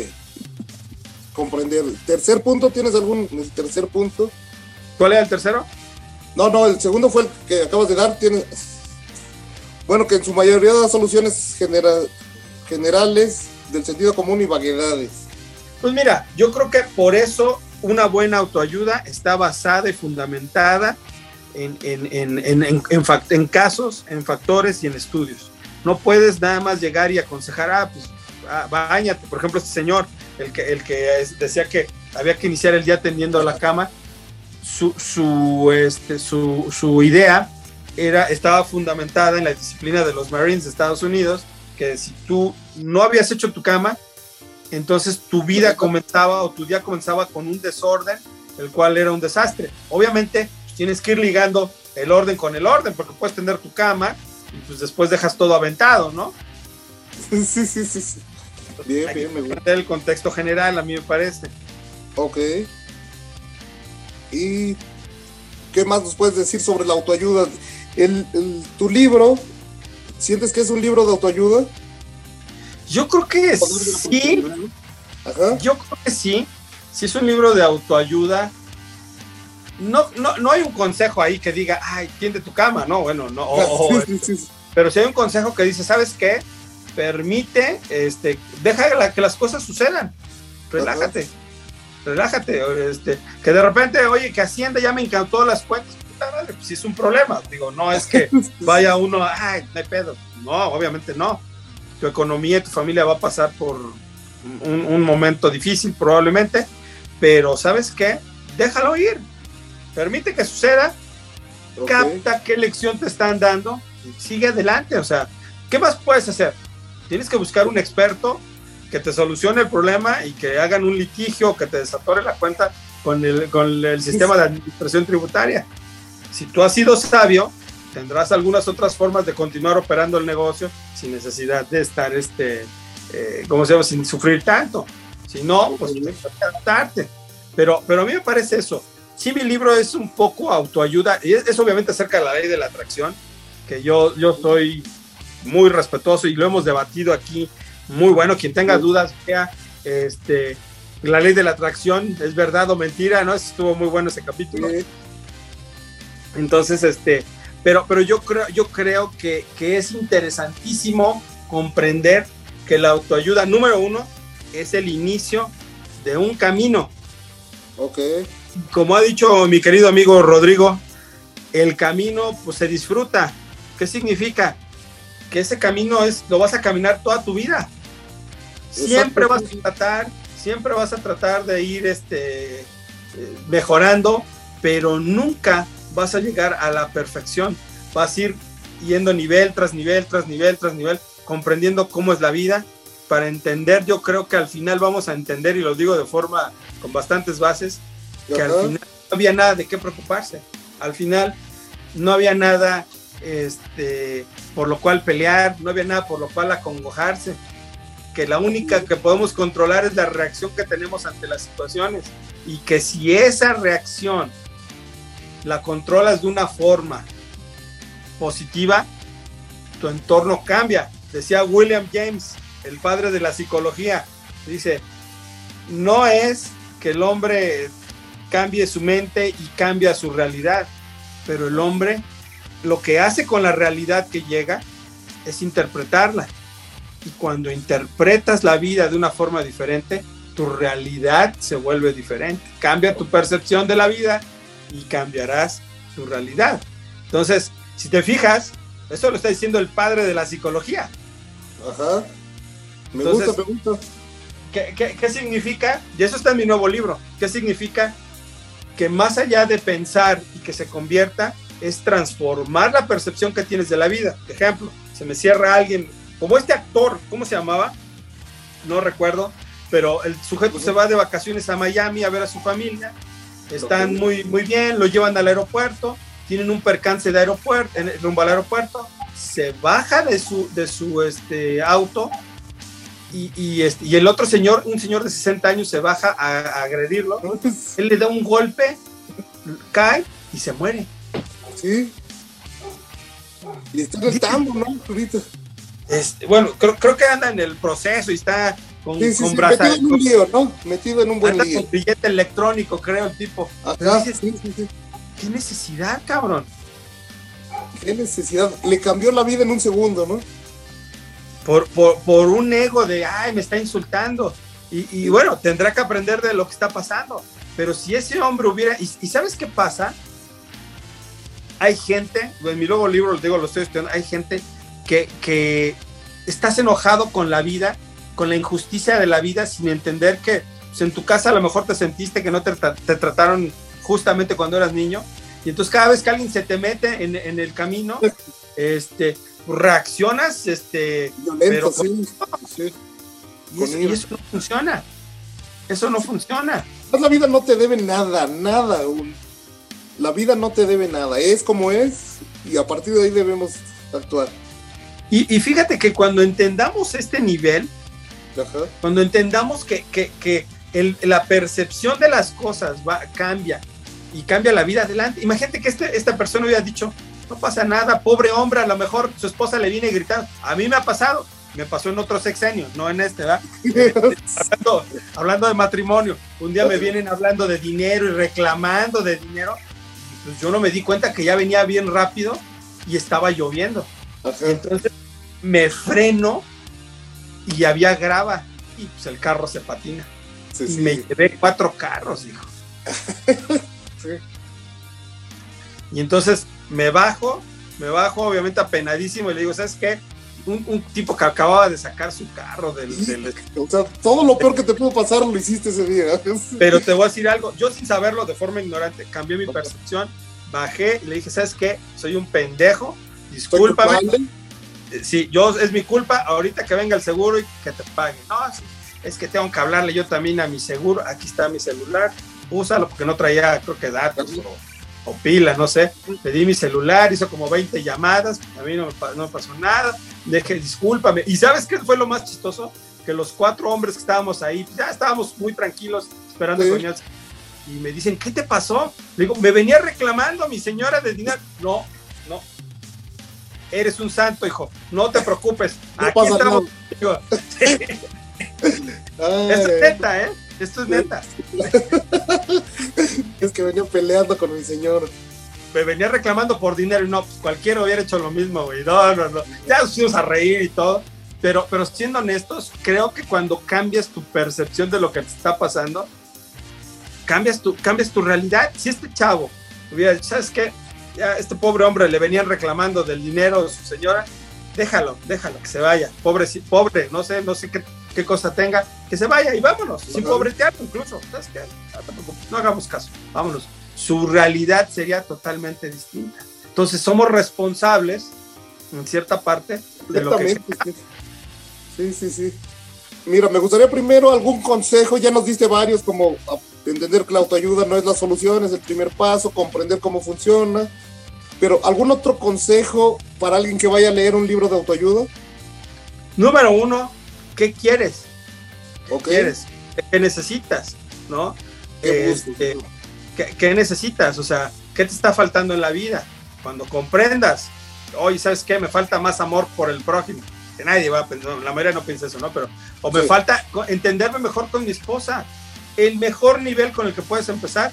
Comprender. Tercer punto, ¿tienes algún tercer punto?
¿Cuál era el tercero?
No, no, el segundo fue el que acabas de dar. Tiene, bueno, que en su mayoría da soluciones genera- generales del sentido común y vaguedades.
Pues mira, yo creo que por eso una buena autoayuda está basada y fundamentada en, en, en, en, casos, en factores y en estudios. No puedes nada más llegar y aconsejar, ah, pues ah, bañate. Por ejemplo, este señor, el que, el que decía que había que iniciar el día tendiendo la cama. Su, su, este, su, su idea era, estaba fundamentada en la disciplina de los Marines de Estados Unidos, que si tú no habías hecho tu cama, entonces tu vida comenzaba o tu día comenzaba con un desorden, el cual era un desastre. Obviamente pues, tienes que ir ligando el orden con el orden, porque puedes tener tu cama y pues después dejas todo aventado, ¿no?
Sí, sí, sí, sí. Bien, bien, me gusta.
El contexto general, a mí me parece.
Ok. ¿Y qué más nos puedes decir sobre la autoayuda? El, el- tu libro, ¿sientes que es un libro de autoayuda?
Yo creo que sí,
Ajá.
yo creo que sí. Si es un libro de autoayuda, no, no, no hay un consejo ahí que diga, ay, tiende tu cama, no, bueno, no. o-
Sí,
pero si hay un consejo que dice, ¿sabes qué? Permite, este, deja que las cosas sucedan. Relájate. Relájate. Este, que de repente, oye, que Hacienda ya me encantó las cuentas. Puta madre, pues es un problema. Digo, no es que vaya uno, ay, no hay pedo. No, obviamente no. Tu economía y tu familia va a pasar por un, un momento difícil probablemente, pero ¿sabes qué? Déjalo ir. Permite que suceda, capta qué lección te están dando sigue adelante. O sea, ¿qué más puedes hacer? Tienes que buscar un experto que te solucione el problema y que hagan un litigio, que te desatore la cuenta con el, con el sistema de administración tributaria. Si tú has sido sabio, tendrás algunas otras formas de continuar operando el negocio sin necesidad de estar, este, eh, ¿cómo se llama?, sin sufrir tanto. Si no, pues tienes que adaptarte. Pero, pero a mí me parece eso. Sí, mi libro es un poco autoayuda, y es, es obviamente acerca de la ley de la atracción, que yo, yo soy muy respetuoso y lo hemos debatido aquí muy bueno. Quien tenga dudas, vea este, la ley de la atracción, es verdad o mentira, ¿no? Estuvo muy bueno ese capítulo. Entonces, este, pero, pero yo creo, yo creo que, que es interesantísimo comprender que la autoayuda, número uno, es el inicio de un camino.
Ok.
Como ha dicho mi querido amigo Rodrigo, el camino pues se disfruta. ¿Qué significa? Que ese camino es, lo vas a caminar toda tu vida. Siempre vas a tratar, siempre vas a tratar de ir este, eh, mejorando, pero nunca vas a llegar a la perfección. Vas a ir yendo nivel tras nivel, tras nivel, tras nivel, comprendiendo cómo es la vida. Para entender, yo creo que al final vamos a entender, y lo digo de forma con bastantes bases, que al final no había nada de qué preocuparse. Al final no había nada este, por lo cual pelear, no había nada por lo cual acongojarse. Que la única que podemos controlar es la reacción que tenemos ante las situaciones. Y que si esa reacción la controlas de una forma positiva, tu entorno cambia. Decía William James, el padre de la psicología, dice, no es que el hombre cambie su mente y cambia su realidad, pero el hombre lo que hace con la realidad que llega es interpretarla. Y cuando interpretas la vida de una forma diferente, tu realidad se vuelve diferente. Cambia tu percepción de la vida y cambiarás tu realidad. Entonces, si te fijas, eso lo está diciendo el padre de la psicología.
Ajá. Me
Entonces-
gusta, me gusta.
¿Qué, qué, qué significa? Y eso está en mi nuevo libro. ¿Qué significa? Que más allá de pensar y que se convierta, es transformar la percepción que tienes de la vida. Ejemplo, se me cierra alguien, como este actor, ¿cómo se llamaba? No recuerdo, pero el sujeto se va de vacaciones a Miami a ver a su familia. Están muy, muy bien, lo llevan al aeropuerto, tienen un percance de aeropuerto, en- rumbo al aeropuerto, se baja de su, de su este, auto y, y, este, y el otro señor, un señor de 60 años, se baja a, a agredirlo. Él le da un golpe, cae y se muere.
Sí. Y está en el tambo, ¿no?
Este, bueno, creo, creo que anda en el proceso y está con,
Sí, sí,
con
sí.
braza-
Metido en un lío, ¿no? Metido en un buen
anda
lío.
con billete electrónico, creo, el tipo.
Ajá.
dices-. ¿Qué necesidad, cabrón?
Qué necesidad. Le cambió la vida en un segundo, ¿no?
Por, por, por un ego de, ay, me está insultando. Y, y bueno, tendrá que aprender de lo que está pasando. Pero si ese hombre hubiera... ¿Y, y sabes qué pasa? Hay gente, en mi nuevo libro, les digo, lo estoy estudiando, hay gente que, que estás enojado con la vida, con la injusticia de la vida, sin entender que pues en tu casa a lo mejor te sentiste que no te, te trataron justamente cuando eras niño. Y entonces cada vez que alguien se te mete en, en el camino, este, reaccionas, este, pero sí, sí. Y, eso, y, eso, no funciona. Eso no funciona.
La vida no te debe nada, nada. La vida no te debe nada. Es como es y a partir de ahí debemos actuar.
Y, y fíjate que cuando entendamos este nivel, Ajá. cuando entendamos que, que, que el, la percepción de las cosas va, cambia y cambia la vida adelante. Imagínate que este, esta persona hubiera dicho, no pasa nada, pobre hombre, a lo mejor su esposa le viene gritando. A mí me ha pasado, me pasó en otros sexenios, no en este, ¿verdad? hablando, hablando, de matrimonio, un día me vienen hablando de dinero y reclamando de dinero, pues yo no me di cuenta que ya venía bien rápido y estaba lloviendo. Entonces me freno y había grava y pues el carro se patina. Sí, me llevé cuatro carros, hijo. sí. Y entonces me bajo, me bajo obviamente apenadísimo y le digo, ¿sabes qué? Un, un tipo que acababa de sacar su carro del,
del, O sea, todo lo peor que te pudo pasar lo hiciste ese día.
Pero te voy a decir algo, yo sin saberlo de forma ignorante, cambié mi percepción, bajé y le dije, ¿sabes qué? Soy un pendejo, discúlpame. Sí, yo es mi culpa, ahorita que venga el seguro y que te pague. No, es que tengo que hablarle yo también a mi seguro, aquí está mi celular, úsalo porque no traía, creo que datos o, o pilas, no sé. Pedí mi celular, hizo como 20 llamadas, a mí no me, no me pasó nada, dije, discúlpame. ¿Y sabes qué fue lo más chistoso? Que los cuatro hombres que estábamos ahí, ya estábamos muy tranquilos esperando sí. Y me dicen, ¿qué te pasó? Le digo, me venía reclamando mi señora de dinero. No. Eres un santo, hijo. No te preocupes. No Aquí estamos. Esto es neta, ¿eh? Esto es neta.
es que venía peleando con mi señor.
Me venía reclamando por dinero y no, pues cualquiera hubiera hecho lo mismo, güey. No, no, no. Ya nos fuimos a reír y todo. Pero, pero siendo honestos, creo que cuando cambias tu percepción de lo que te está pasando, cambias tu, cambias tu realidad. Si este chavo hubiera dicho, ¿sabes qué? Ya este pobre hombre le venían reclamando del dinero de su señora, déjalo, déjalo, que se vaya. Pobre, pobre, no sé, no sé qué, qué cosa tenga, que se vaya y vámonos, sin pobretear incluso. ¿Sabes qué? No, no hagamos caso, vámonos. Su realidad sería totalmente distinta. Entonces somos responsables, en cierta parte, de lo que...
Sí, sí, sí. Mira, me gustaría primero algún consejo, ya nos diste varios, como entender que la autoayuda no es la solución, es el primer paso, comprender cómo funciona. Pero, ¿algún otro consejo para alguien que vaya a leer un libro de autoayuda?
Número uno, ¿qué quieres? ¿Qué okay. quieres? ¿Qué necesitas? ¿No? Qué, este, ¿qué, ¿qué, necesitas? O sea, ¿qué te está faltando en la vida? Cuando comprendas, hoy, ¿sabes qué? Me falta más amor por el prójimo. Que nadie va a pensar, la mayoría no piensa eso, ¿no? Pero, o me sí. falta entenderme mejor con mi esposa. El mejor nivel con el que puedes empezar,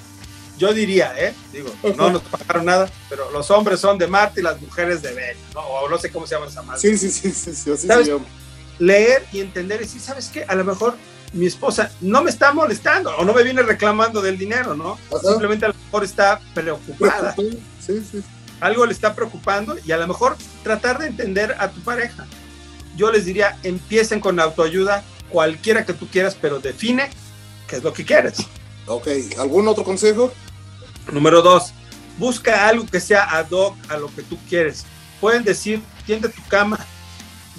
yo diría, ¿eh? Digo, no nos pagaron nada, pero los hombres son de Marte y las mujeres de Venus, ¿no? O no sé cómo se llama esa madre.
Sí, sí, sí, sí, sí así
se llama leer y entender y decir, ¿sabes qué? A lo mejor mi esposa no me está molestando o no me viene reclamando del dinero, ¿no? Ajá. Simplemente a lo mejor está preocupada.
Sí, sí.
Algo le está preocupando y a lo mejor tratar de entender a tu pareja. Yo les diría, empiecen con autoayuda, cualquiera que tú quieras, pero define qué es lo que quieres.
Ok, ¿algún otro consejo?
Número dos, busca algo que sea ad hoc a lo que tú quieres. Pueden decir, tiende tu cama,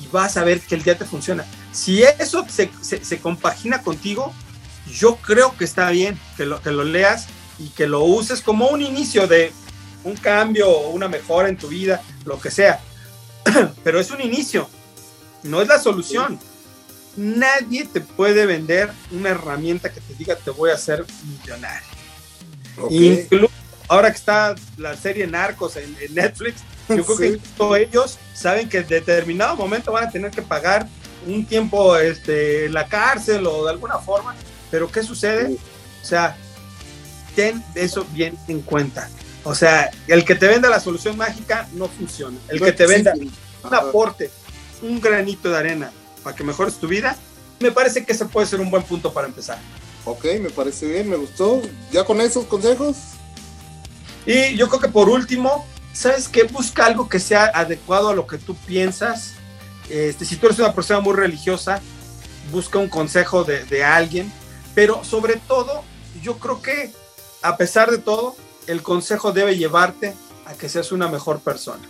y vas a ver que el día te funciona. Si eso se, se, se, compagina contigo, yo creo que está bien que lo, que lo leas y que lo uses como un inicio de un cambio o una mejora en tu vida, lo que sea. Pero es un inicio, no es la solución. Nadie te puede vender una herramienta que te diga te voy a hacer millonario. Okay. Incluso ahora que está la serie Narcos en, en Netflix, yo creo sí. que todos ellos saben que en determinado momento van a tener que pagar un tiempo este, en la cárcel o de alguna forma, pero ¿qué sucede? O sea, ten eso bien en cuenta. O sea, el que te venda la solución mágica no funciona. El que te venda un aporte, un granito de arena para que mejores tu vida, me parece que ese puede ser un buen punto para empezar.
Ok, me parece bien, me gustó. ¿Ya con esos consejos?
Y yo creo que por último, ¿sabes qué? Busca algo que sea adecuado a lo que tú piensas. Este, si tú eres una persona muy religiosa, busca un consejo de, de alguien, Pero sobre todo, yo creo que a pesar de todo, el consejo debe llevarte a que seas una mejor persona.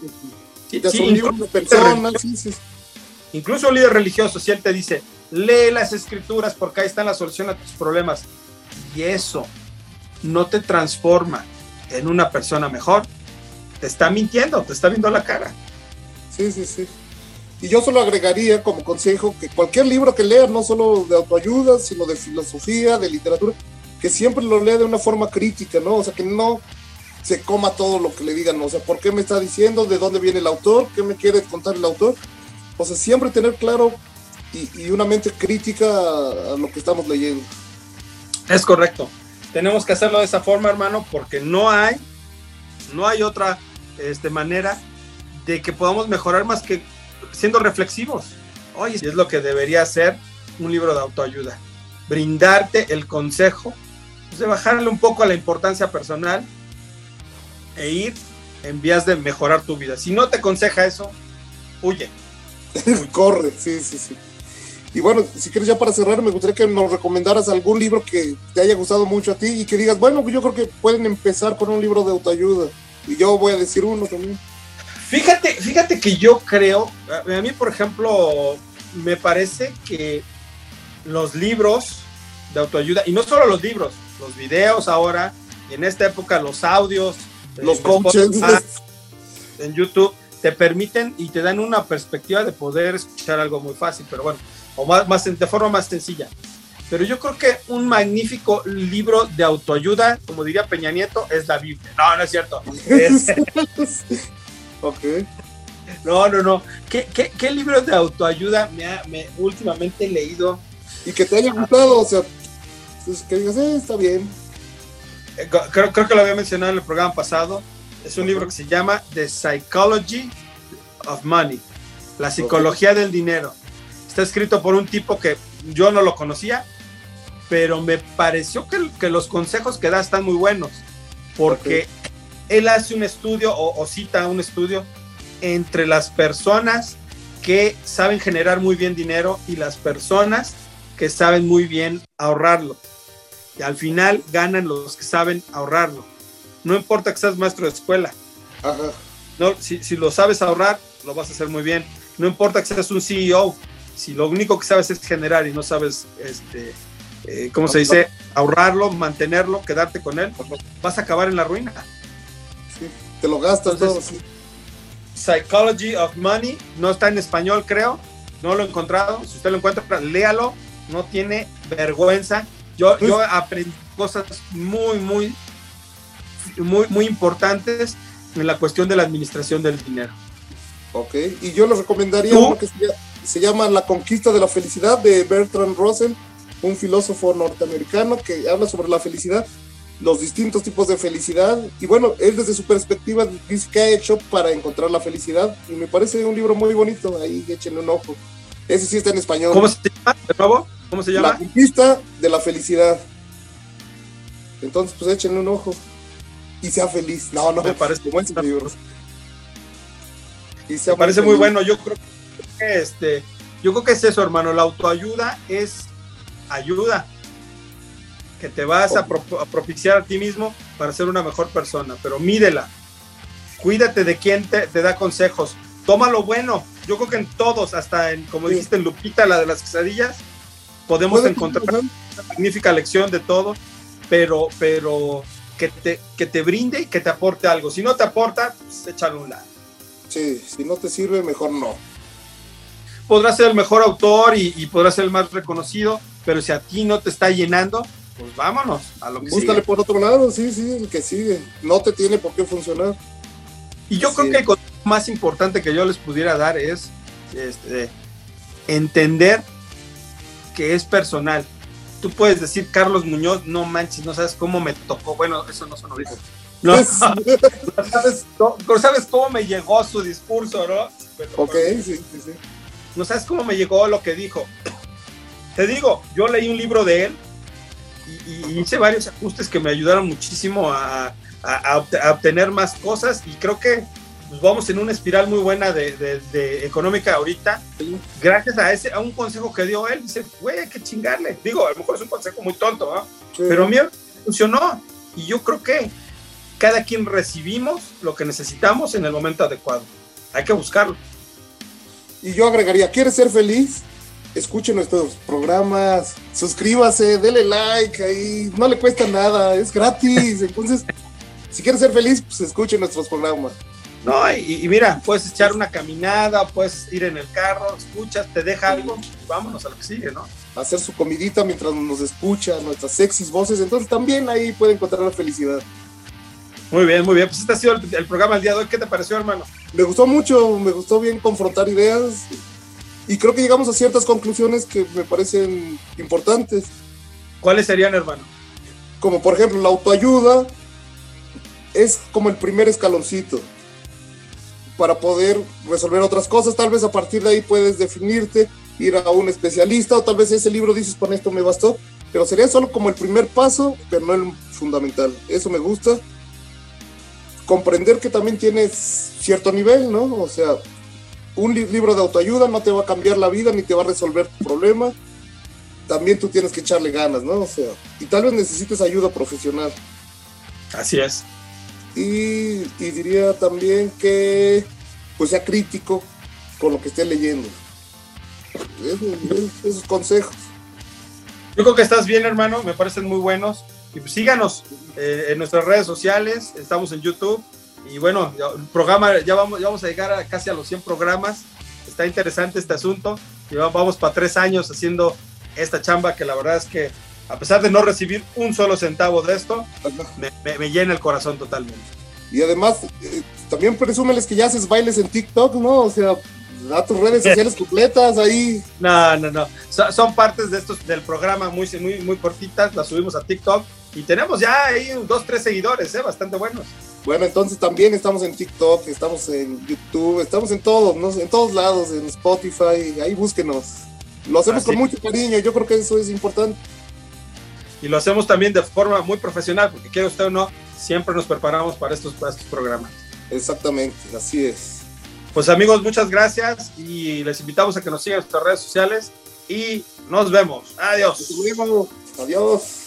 Sí, sí, persona,
incluso un líder religioso, si él te dice, lee las escrituras porque ahí está la solución a tus problemas, y eso no te transforma en una persona mejor, te está mintiendo, te está viendo la cara.
Sí, sí, sí. Y yo solo agregaría como consejo que cualquier libro que leas, no solo de autoayuda, sino de filosofía, de literatura, que siempre lo lea de una forma crítica, ¿no? O sea, que no se coma todo lo que le digan, ¿no? o sea, ¿por qué me está diciendo? ¿De dónde viene el autor? ¿Qué me quiere contar el autor? O sea, siempre tener claro y, una mente crítica a, lo que estamos leyendo.
Es correcto. Tenemos que hacerlo de esa forma, hermano, porque no hay, no hay otra este, manera de que podamos mejorar más que siendo reflexivos. Oye, es lo que debería ser un libro de autoayuda. Brindarte el consejo de bajarle un poco a la importancia personal e ir en vías de mejorar tu vida. Si no te aconseja eso, huye.
Corre, sí, sí, sí. Y bueno, si quieres ya para cerrar, me gustaría que nos recomendaras algún libro que te haya gustado mucho a ti y que digas, bueno, yo creo que pueden empezar con un libro de autoayuda. Y yo voy a decir uno también.
Fíjate, fíjate que yo creo, a mí por ejemplo, me parece que los libros de autoayuda, y no solo los libros, los videos ahora, en esta época los audios,
los coaches
en YouTube, te permiten y te dan una perspectiva de poder escuchar algo muy fácil, pero bueno, o más, más de forma más sencilla. Pero yo creo que un magnífico libro de autoayuda, como diría Peña Nieto, es la Biblia. No, no es cierto.
ok.
No, no, no. ¿Qué, qué, qué libros de autoayuda me, ha, me últimamente he leído?
Y que te haya gustado, o sea, pues, que digas, eh, está bien.
Eh, creo, creo que lo había mencionado en el programa pasado. Es un libro que se llama The Psychology of Money, la psicología del dinero. Está escrito por un tipo que yo no lo conocía, pero me pareció que, que los consejos que da están muy buenos, porque él hace un estudio o, cita un estudio entre las personas que saben generar muy bien dinero y las personas que saben muy bien ahorrarlo. Y al final ganan los que saben ahorrarlo. No importa que seas maestro de escuela. No, si, si, lo sabes ahorrar, lo vas a hacer muy bien. No importa que seas un CEO. Si lo único que sabes es generar y no sabes, este, eh, ¿cómo se dice? Ahorrarlo, mantenerlo, quedarte con él, vas a acabar en la ruina.
Sí, te lo gastas todo.
Psychology of Money, no está en español, creo. No lo he encontrado. Si usted lo encuentra, léalo. No tiene vergüenza. Yo, yo pues aprendí cosas muy, muy muy, muy importantes en la cuestión de la administración del dinero.
Ok, y yo les recomendaría uno que se, llama La conquista de la felicidad de Bertrand Russell, un filósofo norteamericano que habla sobre la felicidad, los distintos tipos de felicidad, y bueno, él desde su perspectiva dice que ha hecho para encontrar la felicidad, y me parece un libro muy bonito, ahí échenle un ojo. Ese sí está en español.
¿Cómo se llama? ¿De nuevo? ¿Cómo se llama?
La conquista de la felicidad. Entonces, pues échenle un ojo y sea feliz. No, no,
me parece muy libro. Y me parece muy bueno. Yo creo que este, yo creo que es eso, hermano. La autoayuda es ayuda que te vas a, propiciar a ti mismo para ser una mejor persona, pero mídela. Cuídate de quien te, da consejos. Toma lo bueno. Yo creo que en todos, hasta en, como dijiste, en Lupita, la de las quesadillas, podemos encontrar una magnífica lección de todo, pero, pero que te, que te brinde y que te aporte algo. Si no te aporta, pues échalo un lado.
Sí, si no te sirve, mejor no.
Podrás ser el mejor autor y, y, podrás ser el más reconocido, pero si a ti no te está llenando, pues vámonos a lo que
Búscale por otro lado, sí, sí, el que sigue. No te tiene por qué funcionar.
Y yo creo que el consejo más importante que yo les pudiera dar es este, entender que es personal tú puedes decir Carlos Muñoz, no manches, no sabes cómo me tocó. Bueno, eso no son ahorita. No, sabes, no, sabes cómo me llegó su discurso, ¿no?
ok, sí, sí, sí.
No sabes cómo me llegó lo que dijo. Te digo, yo leí un libro de él y, hice varios ajustes que me ayudaron muchísimo a, a, obtener más cosas y creo que pues vamos en una espiral muy buena de, económica ahorita, gracias a ese, a un consejo que dio él, dice, güey, hay que chingarle. Digo, a lo mejor es un consejo muy tonto, ¿no? Pero a mí funcionó. Y yo creo que cada quien recibimos lo que necesitamos en el momento adecuado. Hay que buscarlo.
Y yo agregaría, ¿quieres ser feliz? Escuche nuestros programas, suscríbase, dele like, ahí no le cuesta nada, es gratis. Entonces, si quieres ser feliz, pues escuche nuestros programas.
No, y, mira, puedes echar una caminada, puedes ir en el carro, escuchas, te deja algo, vámonos a lo que sigue, ¿no?
Hacer su comidita mientras nos escucha, nuestras sexys voces, entonces también ahí puede encontrar la felicidad.
Muy bien, muy bien. Pues este ha sido el, programa del día de hoy. ¿Qué te pareció, hermano?
Me gustó mucho, me gustó bien confrontar ideas y creo que llegamos a ciertas conclusiones que me parecen importantes.
¿Cuáles serían, hermano?
Como por ejemplo, la autoayuda es como el primer escaloncito para poder resolver otras cosas. Tal vez a partir de ahí puedes definirte, ir a un especialista o tal vez ese libro dices, con esto me bastó, pero sería solo como el primer paso, pero no el fundamental. Eso me gusta comprender que también tienes cierto nivel, ¿no? O sea, un libro de autoayuda no te va a cambiar la vida ni te va a resolver tu problema. También tú tienes que echarle ganas, ¿no? O sea, y tal vez necesites ayuda profesional.
Así es.
Y, diría también que pues sea crítico con lo que esté leyendo. esos consejos.
Yo creo que estás bien, hermano, me parecen muy buenos. Y pues síganos eh, en nuestras redes sociales, estamos en YouTube. Y bueno, el programa, ya vamos, ya vamos a llegar a casi a los 100 programas. Está interesante este asunto. Y vamos para tres años haciendo esta chamba que la verdad es que, a pesar de no recibir un solo centavo de esto, me, llena el corazón totalmente.
Y además, eh, también presúmeles que ya haces bailes en TikTok, ¿no? O sea, da tus redes sociales completas ahí.
No, no, no. son partes de estos del programa muy, muy, muy cortitas. Las subimos a TikTok y tenemos ya ahí dos, tres seguidores, ¿eh? bastante buenos.
Bueno, entonces también estamos en TikTok, estamos en YouTube, estamos en todos, ¿no? en todos lados, en Spotify, ahí búsquenos. Lo hacemos con mucho cariño, yo creo que eso es importante.
Y lo hacemos también de forma muy profesional, porque quiera usted o no, siempre nos preparamos para estos, para estos programas.
Exactamente, así es.
Pues amigos, muchas gracias y les invitamos a que nos sigan en nuestras redes sociales y nos vemos. Adiós.
Adiós.